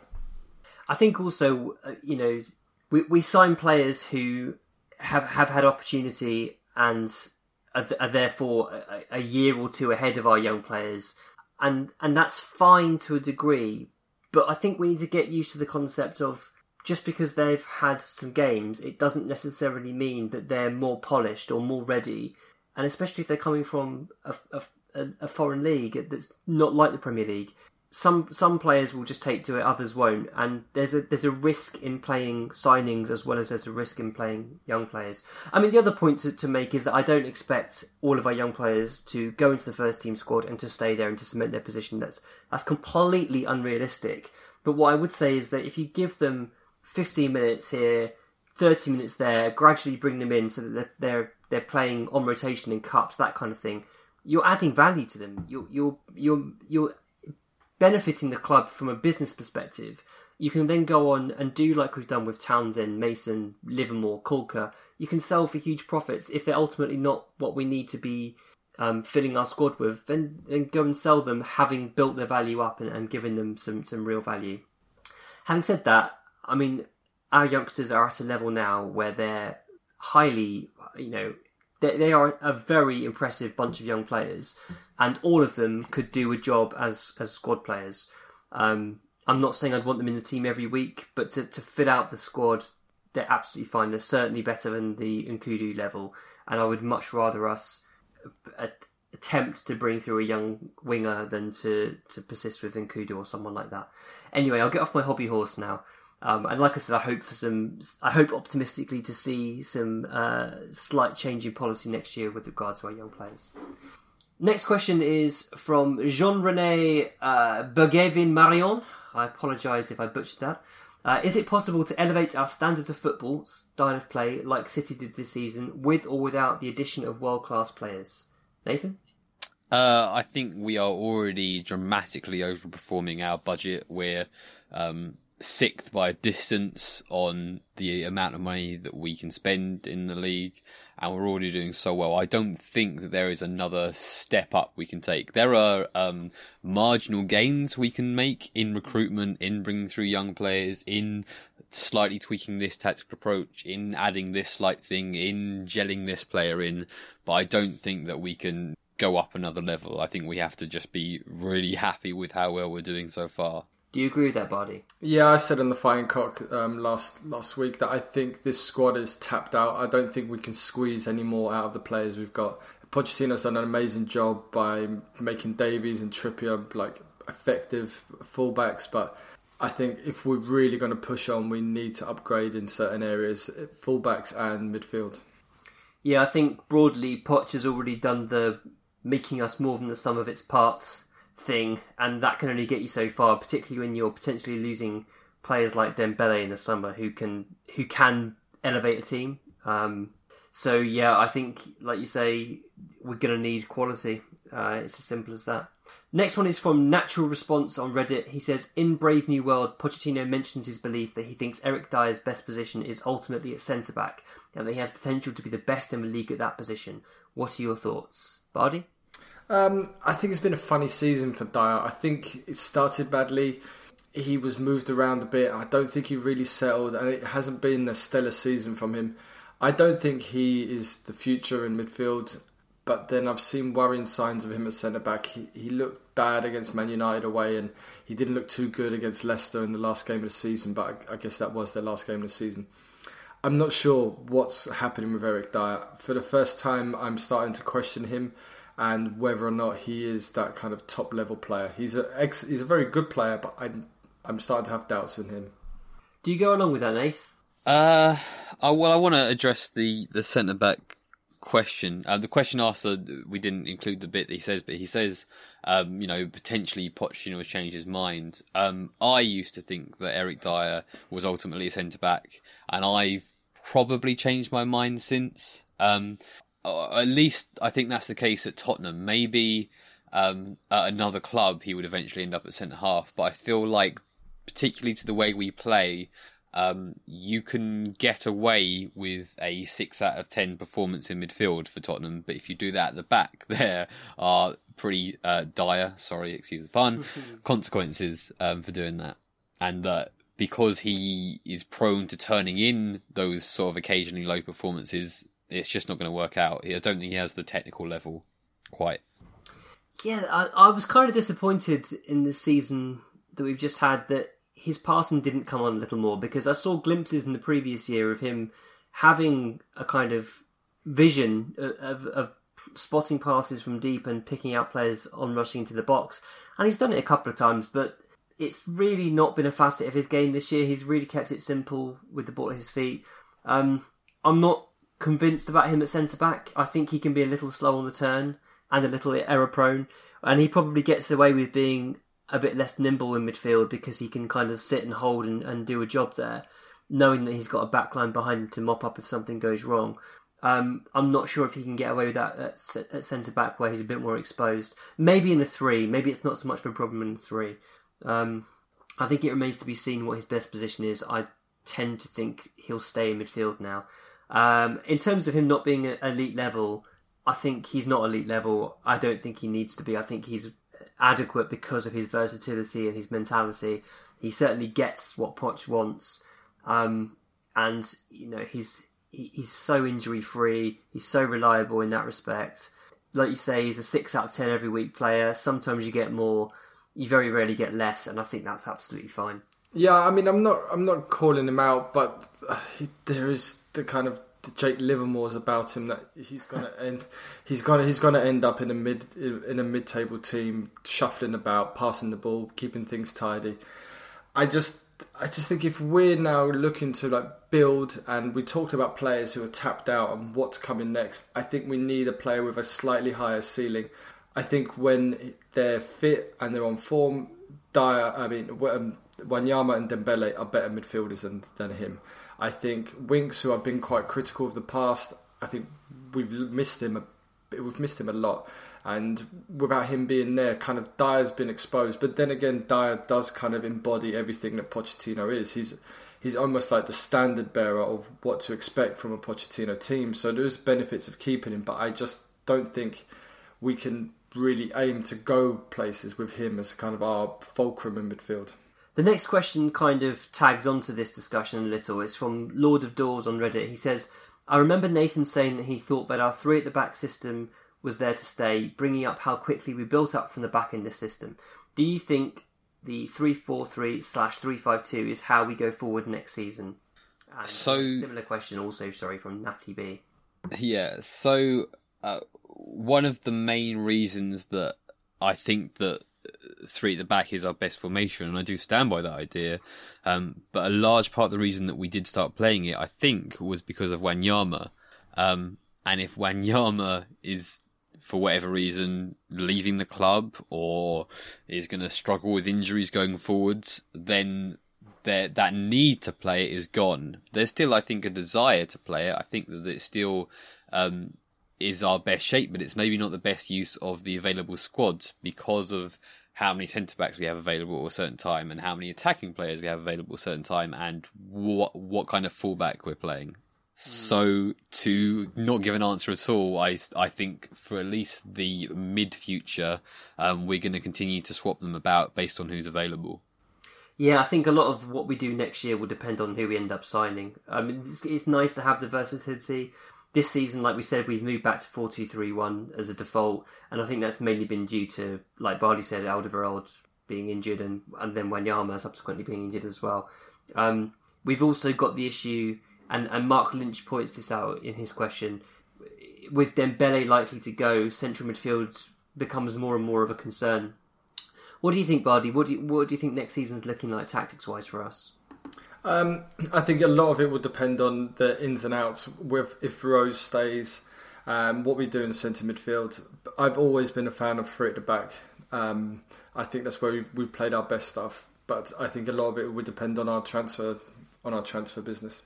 Speaker 3: I think also, uh, you know, we we sign players who have have had opportunity and are, are therefore a, a, year or two ahead of our young players, and and that's fine to a degree. But I think we need to get used to the concept of just because they've had some games, it doesn't necessarily mean that they're more polished or more ready. And especially if they're coming from a, a, a, foreign league that's not like the Premier League, some some players will just take to it, others won't, and there's a there's a risk in playing signings as well as there's a risk in playing young players. I mean, the other point to, to make is that I don't expect all of our young players to go into the first team squad and to stay there and to cement their position. That's that's completely unrealistic. But what I would say is that if you give them 15 minutes here, 30 minutes there, gradually bring them in so that they're they're, they're playing on rotation in cups, that kind of thing you're adding value to them. You're you're you're you're benefiting the club from a business perspective. You can then go on and do like we've done with Townsend, Mason, Livermore, Caulker. You can sell for huge profits if they're ultimately not what we need to be um, filling our squad with. Then, then go and sell them, having built their value up and, and given them some some real value. Having said that, I mean our youngsters are at a level now where they're highly, you know, they, they are a very impressive bunch of young players, and all of them could do a job as as squad players. Um, I'm not saying I'd want them in the team every week, but to, to fit out the squad, they're absolutely fine. They're certainly better than the Nkoudou level, and I would much rather us attempt to bring through a young winger than to, to persist with Nkoudou or someone like that. Anyway, I'll get off my hobby horse now. Um, and like I said, I hope for some. I hope optimistically to see some uh, slight change in policy next year with regard to our young players. Next question is from Jean Rene uh, Bergevin Marion. I apologise if I butchered that. Uh, is it possible to elevate our standards of football, style of play, like City did this season, with or without the addition of world class players? Nathan?
Speaker 5: Uh, I think we are already dramatically overperforming our budget. We're um, sixth by a distance on the amount of money that we can spend in the league, and we're already doing so well. I don't think that there is another step up we can take. There are um, marginal gains we can make in recruitment, in bringing through young players, in slightly tweaking this tactical approach, in adding this slight thing, in gelling this player in, but I don't think that we can go up another level. I think we have to just be really happy with how well we're doing so far.
Speaker 3: Do you agree with that, Bardi?
Speaker 4: Yeah, I said on the Fighting Cock um, last last week that I think this squad is tapped out. I don't think we can squeeze any more out of the players we've got. Pochettino's done an amazing job by making Davies and Trippier like effective fullbacks, but I think if we're really going to push on, we need to upgrade in certain areas, fullbacks and midfield.
Speaker 3: Yeah, I think broadly, Poch has already done the making us more than the sum of its parts thing, and that can only get you so far, particularly when you're potentially losing players like Dembele in the summer who can who can elevate a team. Um, so yeah, I think, like you say, we're going to need quality. Uh, it's as simple as that. Next one is from Natural Response on Reddit. He says, In Brave New World, Pochettino mentions his belief that he thinks Eric Dier's best position is ultimately at centre back, and that he has potential to be the best in the league at that position. What are your thoughts, Bardi?
Speaker 4: Um, I think it's been a funny season for Dier. I think it started badly. He was moved around a bit. I don't think he really settled, and it hasn't been a stellar season from him. I don't think he is the future in midfield, but then I've seen worrying signs of him at centre back. He, he looked bad against Man United away, and he didn't look too good against Leicester in the last game of the season, but I, I guess that was their last game of the season. I'm not sure what's happening with Eric Dier. For the first time, I'm starting to question him and whether or not he is that kind of top level player. He's a ex, he's a very good player, but I'm I'm starting to have doubts in him.
Speaker 3: Do you go along with that, Nath?
Speaker 5: Uh, I, well, I want to address the the centre back question. Uh, the question asked, uh, we didn't include the bit that he says, but he says, um, you know, potentially Pochettino has changed his mind. Um, I used to think that Eric Dier was ultimately a centre back, and I've probably changed my mind since. Um, at least I think that's the case at Tottenham. Maybe um, at another club he would eventually end up at centre half, but I feel like, particularly to the way we play, um, you can get away with a six out of ten performance in midfield for Tottenham, but if you do that at the back, there are pretty uh, dire, sorry, excuse the pun, consequences um, for doing that, and that. because he is prone to turning in those sort of occasionally low performances, it's just not going to work out. I don't think he has the technical level quite.
Speaker 3: Yeah, I, I was kind of disappointed in the season that we've just had that his passing didn't come on a little more because I saw glimpses in the previous year of him having a kind of vision of, of spotting passes from deep and picking out players on rushing into the box. And he's done it a couple of times, but it's really not been a facet of his game this year. He's really kept it simple with the ball at his feet. Um, I'm not convinced about him at centre back. I think he can be a little slow on the turn and a little error prone, and he probably gets away with being a bit less nimble in midfield because he can kind of sit and hold and, and do a job there, knowing that he's got a backline behind him to mop up if something goes wrong. Um, I'm not sure if he can get away with that at, at centre back where he's a bit more exposed. Maybe in a three, maybe it's not so much of a problem in the three. Um, I think it remains to be seen what his best position is. I tend to think he'll stay in midfield now. Um, in terms of him not being elite level, I think he's not elite level. I don't think he needs to be. I think he's adequate because of his versatility and his mentality. He certainly gets what Poch wants, um, and you know he's he's so injury free. He's so reliable in that respect. Like you say, he's a six out of ten every week player. Sometimes you get more. You very rarely get less, and I think that's absolutely fine.
Speaker 4: Yeah, I mean, I'm not, I'm not calling him out, but uh, there is the kind of the Jake Livermore's about him that he's gonna end, he's gonna, he's gonna end up in a mid, in a mid-table team, shuffling about, passing the ball, keeping things tidy. I just, I just think if we're now looking to like build, and we talked about players who are tapped out and what's coming next, I think we need a player with a slightly higher ceiling. I think when they're fit and they're on form, Dier, I mean, um, Wanyama and Dembele are better midfielders than, than him. I think Winks, who I've been quite critical of the past, I think we've missed him. A, we've missed him a lot, and without him being there, kind of Dier's been exposed. But then again, Dier does kind of embody everything that Pochettino is. He's he's almost like the standard bearer of what to expect from a Pochettino team. So there's benefits of keeping him, but I just don't think we can really aim to go places with him as kind of our fulcrum in midfield.
Speaker 3: The next question kind of tags onto this discussion a little. It's from Lord of Doors on Reddit. He says, I remember Nathan saying that he thought that our three at the back system was there to stay, bringing up how quickly we built up from the back in this system. Do you think the 343 slash 352 is how we go forward next season? And
Speaker 5: So-
Speaker 3: similar question also, sorry, from Natty B.
Speaker 5: Yeah, so uh, one of the main reasons that I think that three at the back is our best formation, and I do stand by that idea. Um, but a large part of the reason that we did start playing it, I think, was because of Wanyama. Um, and if Wanyama is for whatever reason, leaving the club or is going to struggle with injuries going forwards, then that need to play it is gone. There's still, I think, a desire to play it. I think that it's still um, is our best shape, but it's maybe not the best use of the available squads because of how many centre backs we have available at a certain time and how many attacking players we have available at a certain time and what what kind of fullback we're playing. So to not give an answer at all, I, I think for at least the mid future, um, we're going to continue to swap them about based on who's available.
Speaker 3: Yeah, I think a lot of what we do next year will depend on who we end up signing. I mean, it's, it's nice to have the versatility. This season, like we said, we've moved back to 4 2 3 1 as a default, and I think that's mainly been due to, like Bardi said, Alderweireld being injured and, and then Wanyama subsequently being injured as well. Um, we've also got the issue and, and Mark Lynch points this out in his question. With Dembele likely to go, central midfield becomes more and more of a concern. What do you think, Bardi? What do you, what do you think next season's looking like tactics wise for us?
Speaker 4: Um, I think a lot of it will depend on the ins and outs. With if Rose stays, um, what we do in centre midfield. I've always been a fan of three at the back. Um, I think that's where we've, we've played our best stuff. But I think a lot of it would depend on our transfer on our transfer business.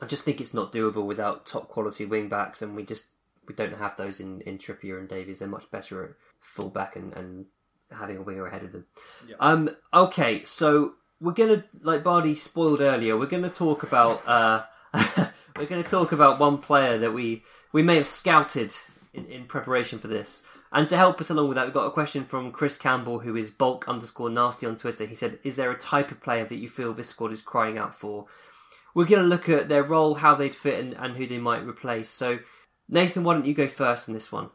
Speaker 3: I just think it's not doable without top quality wing backs, and we just we don't have those in, in Trippier and Davies. They're much better at full back and, and having a winger ahead of them.
Speaker 4: Yeah.
Speaker 3: Um. Okay, so we're gonna like Bardi spoiled earlier. We're gonna talk about uh, we're gonna talk about one player that we we may have scouted in, in preparation for this. And to help us along with that, we've got a question from Chris Campbell, who is bulk underscore nasty on Twitter. He said, "Is there a type of player that you feel this squad is crying out for?" we're going to look at their role, how they'd fit, and, and who they might replace. So, Nathan, why don't you go first on this one?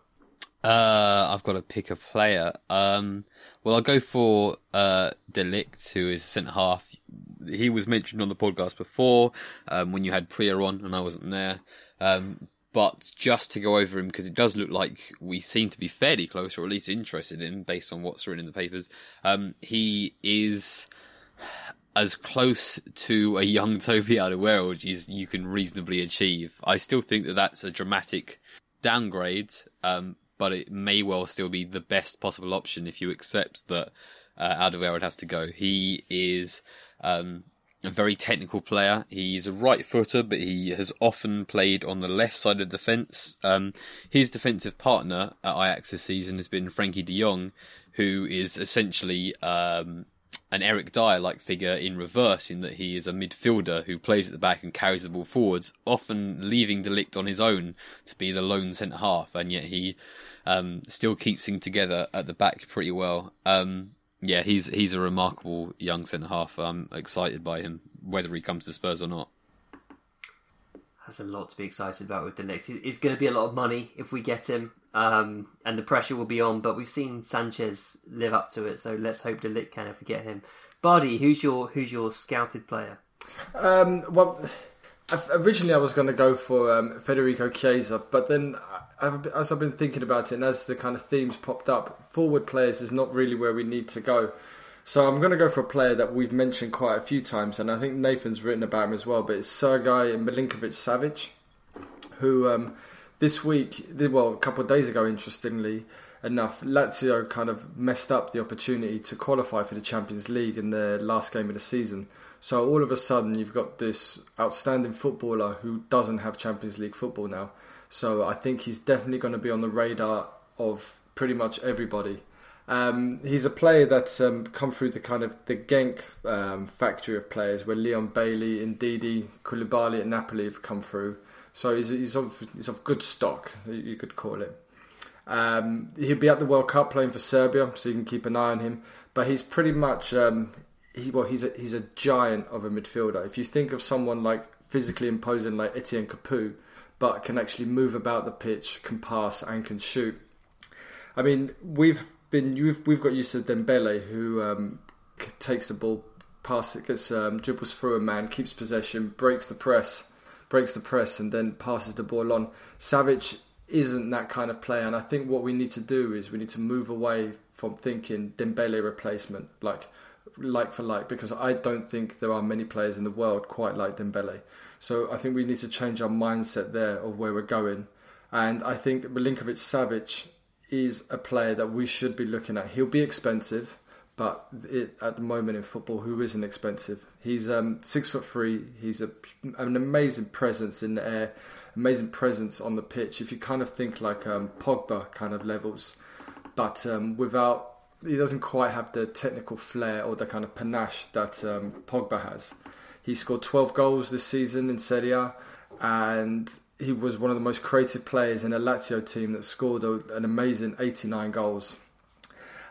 Speaker 5: Uh, I've got to pick a player. Um, well, I'll go for uh, de Ligt, who is centre half. He was mentioned on the podcast before um, when you had Priya on, and I wasn't there. Um, but just to go over him, because it does look like we seem to be fairly close, or at least interested in, based on what's written in the papers. Um, he is as close to a young Toby Alderweireld as you can reasonably achieve. I still think that that's a dramatic downgrade, um, but it may well still be the best possible option if you accept that uh, Alderweireld has to go. He is um, a very technical player. He's a right footer, but he has often played on the left side of the fence. Um, his defensive partner at Ajax this season has been Frenkie de Jong, who is essentially um, an Eric Dier like figure in reverse, in that he is a midfielder who plays at the back and carries the ball forwards, often leaving de Ligt on his own to be the lone centre half, and yet he um, still keeps things together at the back pretty well. Um, yeah, he's he's a remarkable young centre half. I'm excited by him, whether he comes to Spurs or not.
Speaker 3: Has a lot to be excited about with de Ligt. It's going to be a lot of money if we get him, um, and the pressure will be on. But we've seen Sanchez live up to it, so let's hope de Ligt can if we get him. Bardi, who's your who's your scouted player?
Speaker 4: Um, well, originally I was going to go for um, Federico Chiesa, but then I've, as I've been thinking about it, and as the kind of themes popped up, forward players is not really where we need to go. So I'm going to go for a player that we've mentioned quite a few times, and I think Nathan's written about him as well. But it's Sergei Milinkovic Savic, who um, this week, well, a couple of days ago, interestingly enough, Lazio kind of messed up the opportunity to qualify for the Champions League in the last game of the season. So all of a sudden, you've got this outstanding footballer who doesn't have Champions League football now. So I think he's definitely going to be on the radar of pretty much everybody. Um, he's a player that's um, come through the kind of the Genk um, factory of players, where Leon Bailey, Ndidi, Koulibaly at Napoli have come through. So he's, he's of he's of good stock, you could call it. Um, he'll be at the World Cup playing for Serbia, so you can keep an eye on him. But he's pretty much um, he well he's a he's a giant of a midfielder. If you think of someone like physically imposing like Etienne Capoue, but can actually move about the pitch, can pass and can shoot. I mean, we've been we've we've got used to Dembele, who um, takes the ball, passes, gets um, dribbles through a man, keeps possession, breaks the press, breaks the press, and then passes the ball on. Savic isn't that kind of player, and I think what we need to do is we need to move away from thinking Dembele replacement, like like for like, because I don't think there are many players in the world quite like Dembele. So I think we need to change our mindset there of where we're going. And I think Milinkovic Savic is a player that we should be looking at. He'll be expensive, but it, at the moment in football, who isn't expensive? He's um, six foot three. He's a, an amazing presence in the air, amazing presence on the pitch. If you kind of think like um, Pogba kind of levels, but um, without he doesn't quite have the technical flair or the kind of panache that um, Pogba has. He scored 12 goals this season in Serie A, and he was one of the most creative players in a Lazio team that scored a, an amazing 89 goals.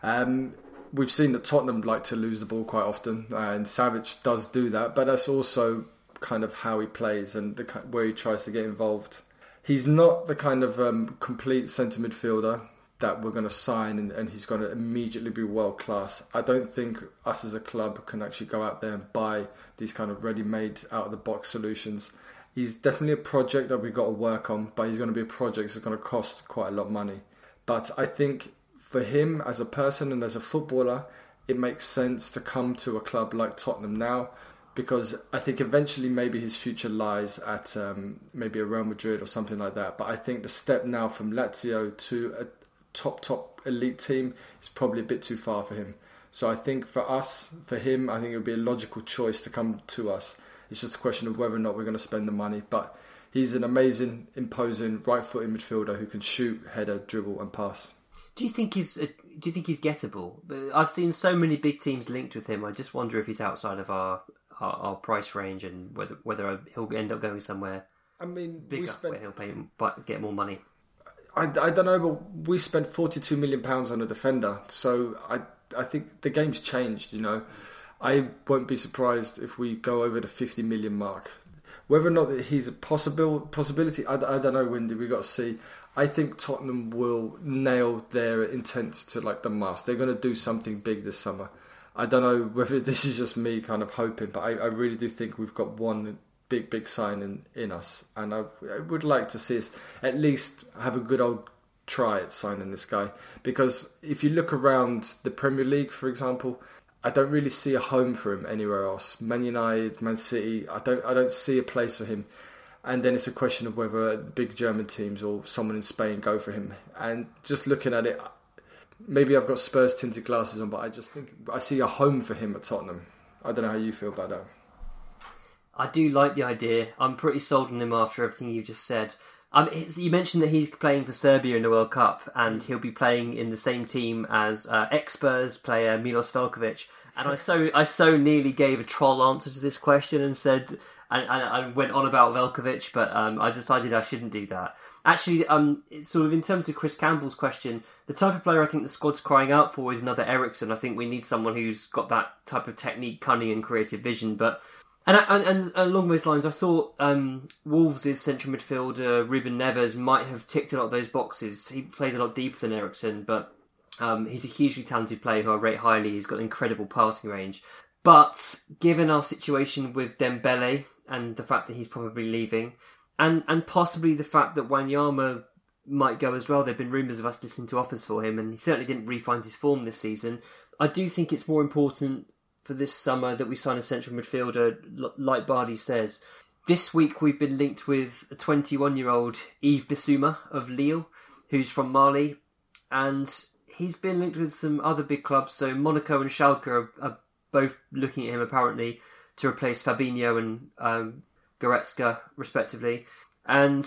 Speaker 4: Um, we've seen that Tottenham like to lose the ball quite often, and Savic does do that, but that's also kind of how he plays and the, where he tries to get involved. He's not the kind of um, complete centre midfielder that we're going to sign and, and he's going to immediately be world class. I don't think us as a club can actually go out there and buy these kind of ready made out of the box solutions. He's definitely a project that we've got to work on, but he's going to be a project that's going to cost quite a lot of money. But I think for him as a person and as a footballer, it makes sense to come to a club like Tottenham now because I think eventually maybe his future lies at um, maybe a Real Madrid or something like that. But I think the step now from Lazio to a top top elite team is probably a bit too far for him. So I think for us, for him, I think it would be a logical choice to come to us. It's just a question of whether or not we're going to spend the money. But he's an amazing, imposing right-footed midfielder who can shoot, header, dribble, and pass.
Speaker 3: Do you think he's? Uh, do you think he's gettable? I've seen so many big teams linked with him. I just wonder if he's outside of our our, our price range and whether whether he'll end up going somewhere.
Speaker 4: I mean,
Speaker 3: bigger
Speaker 4: spent...
Speaker 3: where he'll pay but get more money.
Speaker 4: I, I don't know, but we spent forty two million pounds on a defender, so I I think the game's changed. You know, I won't be surprised if we go over the fifty million mark. Whether or not he's a possible possibility, I, I don't know. Windy, we got to see. I think Tottenham will nail their intent to like the mast. They're going to do something big this summer. I don't know whether this is just me kind of hoping, but I, I really do think we've got one big, big sign in, in us. And I, I would like to see us at least have a good old try at signing this guy. Because if you look around the Premier League, for example, I don't really see a home for him anywhere else. Man United, Man City, I don't, I don't see a place for him. And then it's a question of whether the big German teams or someone in Spain go for him. And just looking at it, maybe I've got Spurs tinted glasses on, but I just think I see a home for him at Tottenham. I don't know how you feel about that.
Speaker 3: I do like the idea. I'm pretty sold on him after everything you've just said. Um, you mentioned that he's playing for Serbia in the World Cup, and he'll be playing in the same team as uh, player Milos Veljkovic. And I so I so nearly gave a troll answer to this question and said and, and, and went on about Velkovic, but um, I decided I shouldn't do that. Actually, um, sort of in terms of Chris Campbell's question, the type of player I think the squad's crying out for is another Eriksen. I think we need someone who's got that type of technique, cunning, and creative vision. But and, and, and along those lines, I thought um, Wolves' central midfielder Ruben Neves might have ticked a lot of those boxes. He plays a lot deeper than Eriksen, but um, he's a hugely talented player who I rate highly. He's got incredible passing range. But given our situation with Dembele and the fact that he's probably leaving, and and possibly the fact that Wanyama might go as well, there've been rumours of us listening to offers for him, and he certainly didn't re-find his form this season. I do think it's more important for this summer that we sign a central midfielder, like Bardi says. This week we've been linked with a 21 year old Yves Bissouma of Lille, who's from Mali, and he's been linked with some other big clubs. So Monaco and Schalke are, are both looking at him apparently to replace Fabinho and um, Goretzka, respectively. And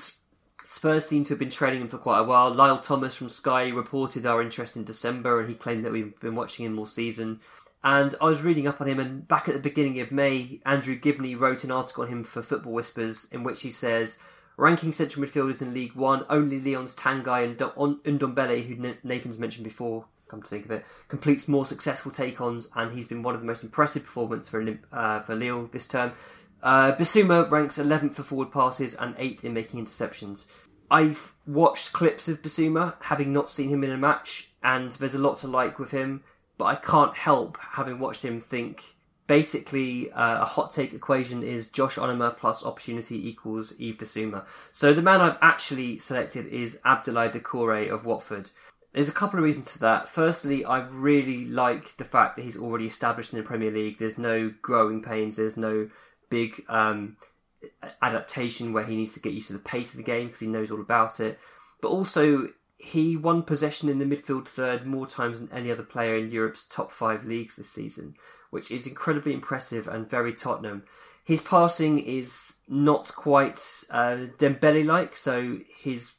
Speaker 3: Spurs seem to have been training him for quite a while. Lyall Thomas from Sky reported our interest in December, and he claimed that we've been watching him all season. And I was reading up on him, and back at the beginning of May, Andrew Gibney wrote an article on him for Football Whispers, in which he says, ranking central midfielders in League One, only Lyon's Tanguy and Ndombele, who Nathan's mentioned before, come to think of it, completes more successful take-ons, and he's been one of the most impressive performances for uh, for Lille this term. Uh, Bissouma ranks 11th for forward passes and 8th in making interceptions. I've watched clips of Bissouma, having not seen him in a match, and there's a lot to like with him but I can't help having watched him think basically uh, a hot take equation is Josh Onomah plus opportunity equals Yves Bissouma. So the man I've actually selected is Abdoulaye Doucouré of Watford. There's a couple of reasons for that. Firstly, I really like the fact that he's already established in the Premier League. There's no growing pains. There's no big um, adaptation where he needs to get used to the pace of the game because he knows all about it. But also, he won possession in the midfield third more times than any other player in Europe's top five leagues this season, which is incredibly impressive and very Tottenham. His passing is not quite uh, Dembele like, so his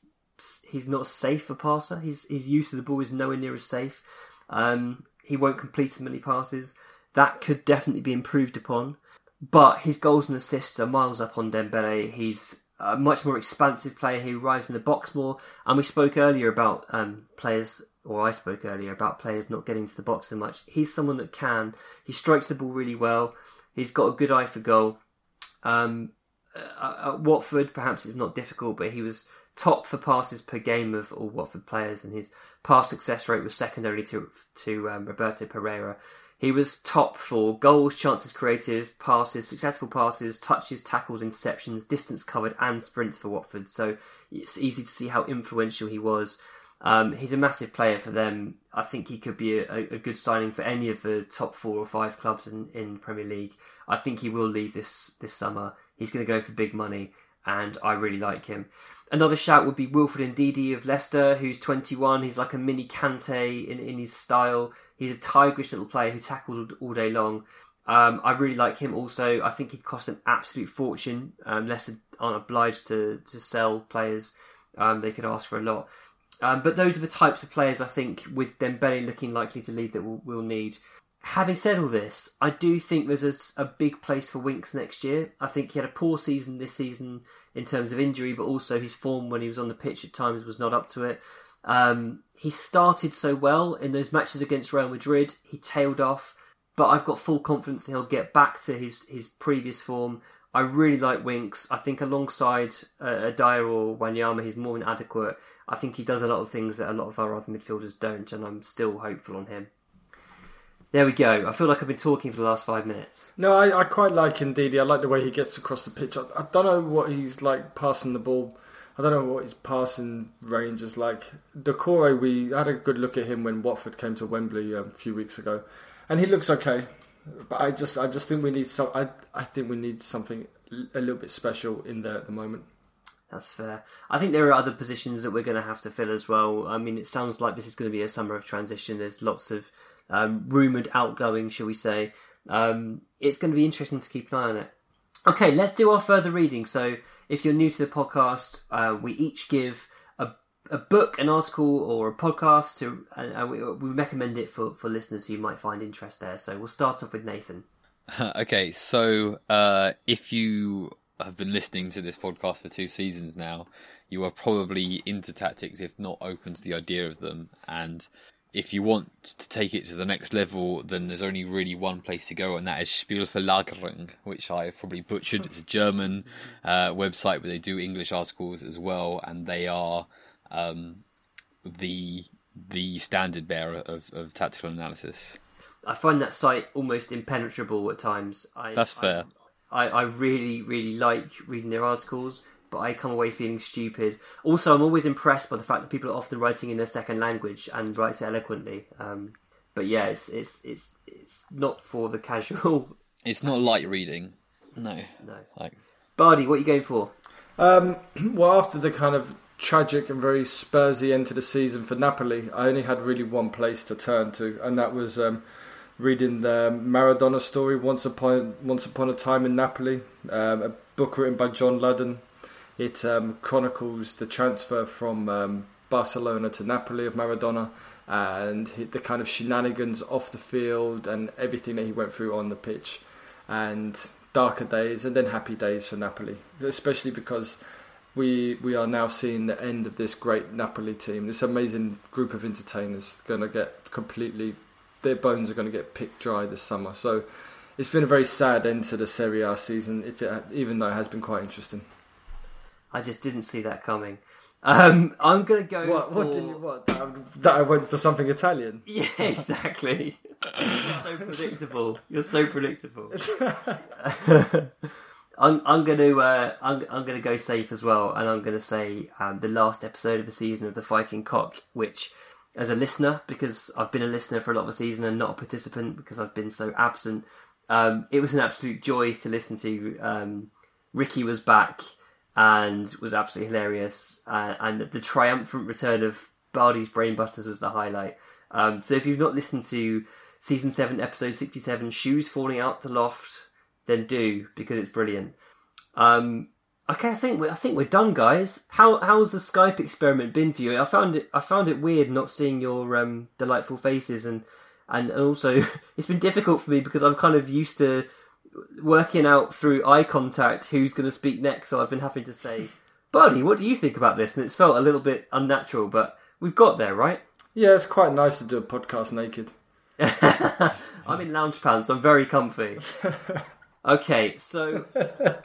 Speaker 3: he's not safe a passer. His his use of the ball is nowhere near as safe. Um, he won't complete as many passes. That could definitely be improved upon. But his goals and assists are miles up on Dembele. He's a much more expansive player who arrives in the box more. And we spoke earlier about um, players, or I spoke earlier about players not getting to the box so much. He's someone that can. He strikes the ball really well. He's got a good eye for goal. Um, at Watford, perhaps it's not difficult, but he was top for passes per game of all Watford players, and his pass success rate was second only to to um, Roberto Pereyra. He was top for goals, chances creative, passes, successful passes, touches, tackles, interceptions, distance covered, and sprints for Watford. So it's easy to see how influential he was. Um, he's a massive player for them. I think he could be a, a, good signing for any of the top four or five clubs in, in Premier League. I think he will leave this this summer. He's going to go for big money, and I really like him. Another shout would be Wilfred Ndidi of Leicester, who's 21. He's like a mini Kante in, in his style. He's a tigerish little player who tackles all, day long. Um, I really like him also. I think he'd cost an absolute fortune. Um, Leicester aren't obliged to, to sell players. Um, they could ask for a lot. Um, but those are the types of players I think, with Dembele looking likely to lead, that we'll, we'll need. Having said all this, I do think there's a, a, big place for Winks next year. I think he had a poor season this season in terms of injury, but also his form when he was on the pitch at times was not up to it. Um, he started so well in those matches against Real Madrid. He tailed off, but I've got full confidence that he'll get back to his, his previous form. I really like Winks. I think alongside uh, Dier or Wanyama, he's more than adequate. I think he does a lot of things that a lot of our other midfielders don't, and I'm still hopeful on him. There we go. I feel like I've been talking for the last five minutes.
Speaker 4: No, I, I quite like Ndidi. I like the way he gets across the pitch. I, I don't know what he's like passing the ball I don't know what his passing range is like. Doucouré, we had a good look at him when Watford came to Wembley um, a few weeks ago, and he looks okay. But I just, I just think we need some. I, I think we need something a little bit special in there at the moment.
Speaker 3: That's fair. I think there are other positions that we're going to have to fill as well. I mean, it sounds like this is going to be a summer of transition. There's lots of um, rumoured outgoing, shall we say. Um, it's going to be interesting to keep an eye on it. Okay, let's do our further reading. So, if you're new to the podcast, uh, we each give a, a book, an article, or a podcast to, uh, we, we recommend it for, for listeners who might find interest there. So we'll start off with Nathan.
Speaker 5: okay, so uh, if you have been listening to this podcast for two seasons now, you are probably into tactics, if not open to the idea of them. And if you want to take it to the next level, then there's only really one place to go, and that is Spielverlagerung, which I have probably butchered. It's a German uh, website, but they do English articles as well, and they are um, the the standard bearer of, of tactical analysis.
Speaker 3: I find that site almost impenetrable at times. I,
Speaker 5: That's fair.
Speaker 3: I, I really, really like reading their articles but I come away feeling stupid. Also, I'm always impressed by the fact that people are often writing in their second language and write eloquently. Um, but yeah, it's it's it's it's not for the casual.
Speaker 5: It's not light reading. No,
Speaker 3: no.
Speaker 5: Like,
Speaker 3: Bardi, what are you going for?
Speaker 4: Um, well, after the kind of tragic and very Spursy end to the season for Napoli, I only had really one place to turn to, and that was um, reading the Maradona story, Once Upon Once Upon a Time in Napoli, um, a book written by John Ludden it um, chronicles the transfer from um, Barcelona to Napoli of Maradona and the kind of shenanigans off the field and everything that he went through on the pitch, and darker days and then happy days for Napoli, especially because we we are now seeing the end of this great Napoli team. This amazing group of entertainers going to get completely their bones are going to get picked dry this summer. So it's been a very sad end to the Serie A season, if it, even though it has been quite interesting.
Speaker 3: I just didn't see that coming. Um, I'm gonna go.
Speaker 4: What?
Speaker 3: For...
Speaker 4: What did you? What? That I went for something Italian.
Speaker 3: Yeah, exactly. You're so predictable. You're so predictable. I'm, I'm gonna uh, I'm, I'm gonna go safe as well, and I'm gonna say um, the last episode of the season of the Fighting Cock, which, as a listener, because I've been a listener for a lot of the season and not a participant because I've been so absent, um, it was an absolute joy to listen to. Um, Ricky was back and was absolutely hilarious. Uh, and the triumphant return of Bardi's Brainbusters was the highlight. Um, so if you've not listened to season seven, episode sixty-seven, shoes falling out the loft, then do because it's brilliant. Um, okay, I think we're, I think we're done, guys. How how's the Skype experiment been for you? I found it I found it weird not seeing your um, delightful faces and and also it's been difficult for me because I'm kind of used to working out through eye contact who's going to speak next. So I've been having to say, Bardi, what do you think about this? And it's felt a little bit unnatural, but we've got there, right?
Speaker 4: Yeah, it's quite nice to do a podcast naked.
Speaker 3: I'm in lounge pants. I'm very comfy. Okay, so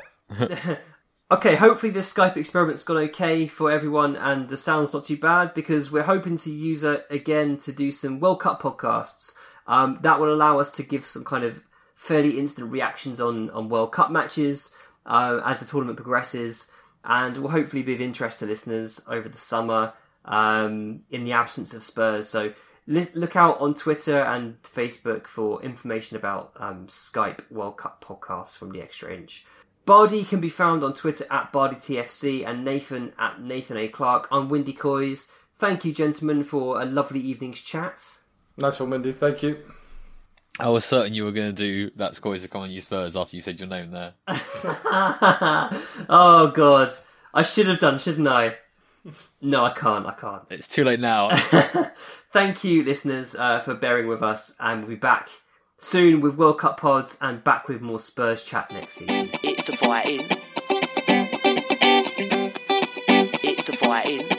Speaker 3: okay, hopefully this Skype experiment's gone okay for everyone, and the sound's not too bad because we're hoping to use it again to do some World Cup podcasts. Um, that will allow us to give some kind of fairly instant reactions on on World Cup matches uh, as the tournament progresses, and will hopefully be of interest to listeners over the summer um, in the absence of Spurs. So li- look out on Twitter and Facebook for information about um, Skype World Cup podcasts from the Extra Inch. Bardi can be found on Twitter at BardyTFC and Nathan at Nathan A. Clark. I'm Windy Coys. Thank you, gentlemen, for a lovely evening's chat.
Speaker 4: Nice one, Windy. Thank you.
Speaker 5: I was certain you were going to do that scores are common you Spurs after you said your name there.
Speaker 3: oh, God. I should have done, shouldn't I? No, I can't. I can't.
Speaker 5: It's too late now.
Speaker 3: Thank you, listeners, uh, for bearing with us, and we'll be back soon with World Cup pods and back with more Spurs chat next season.
Speaker 1: It's the fighting. It's the fighting. Clock.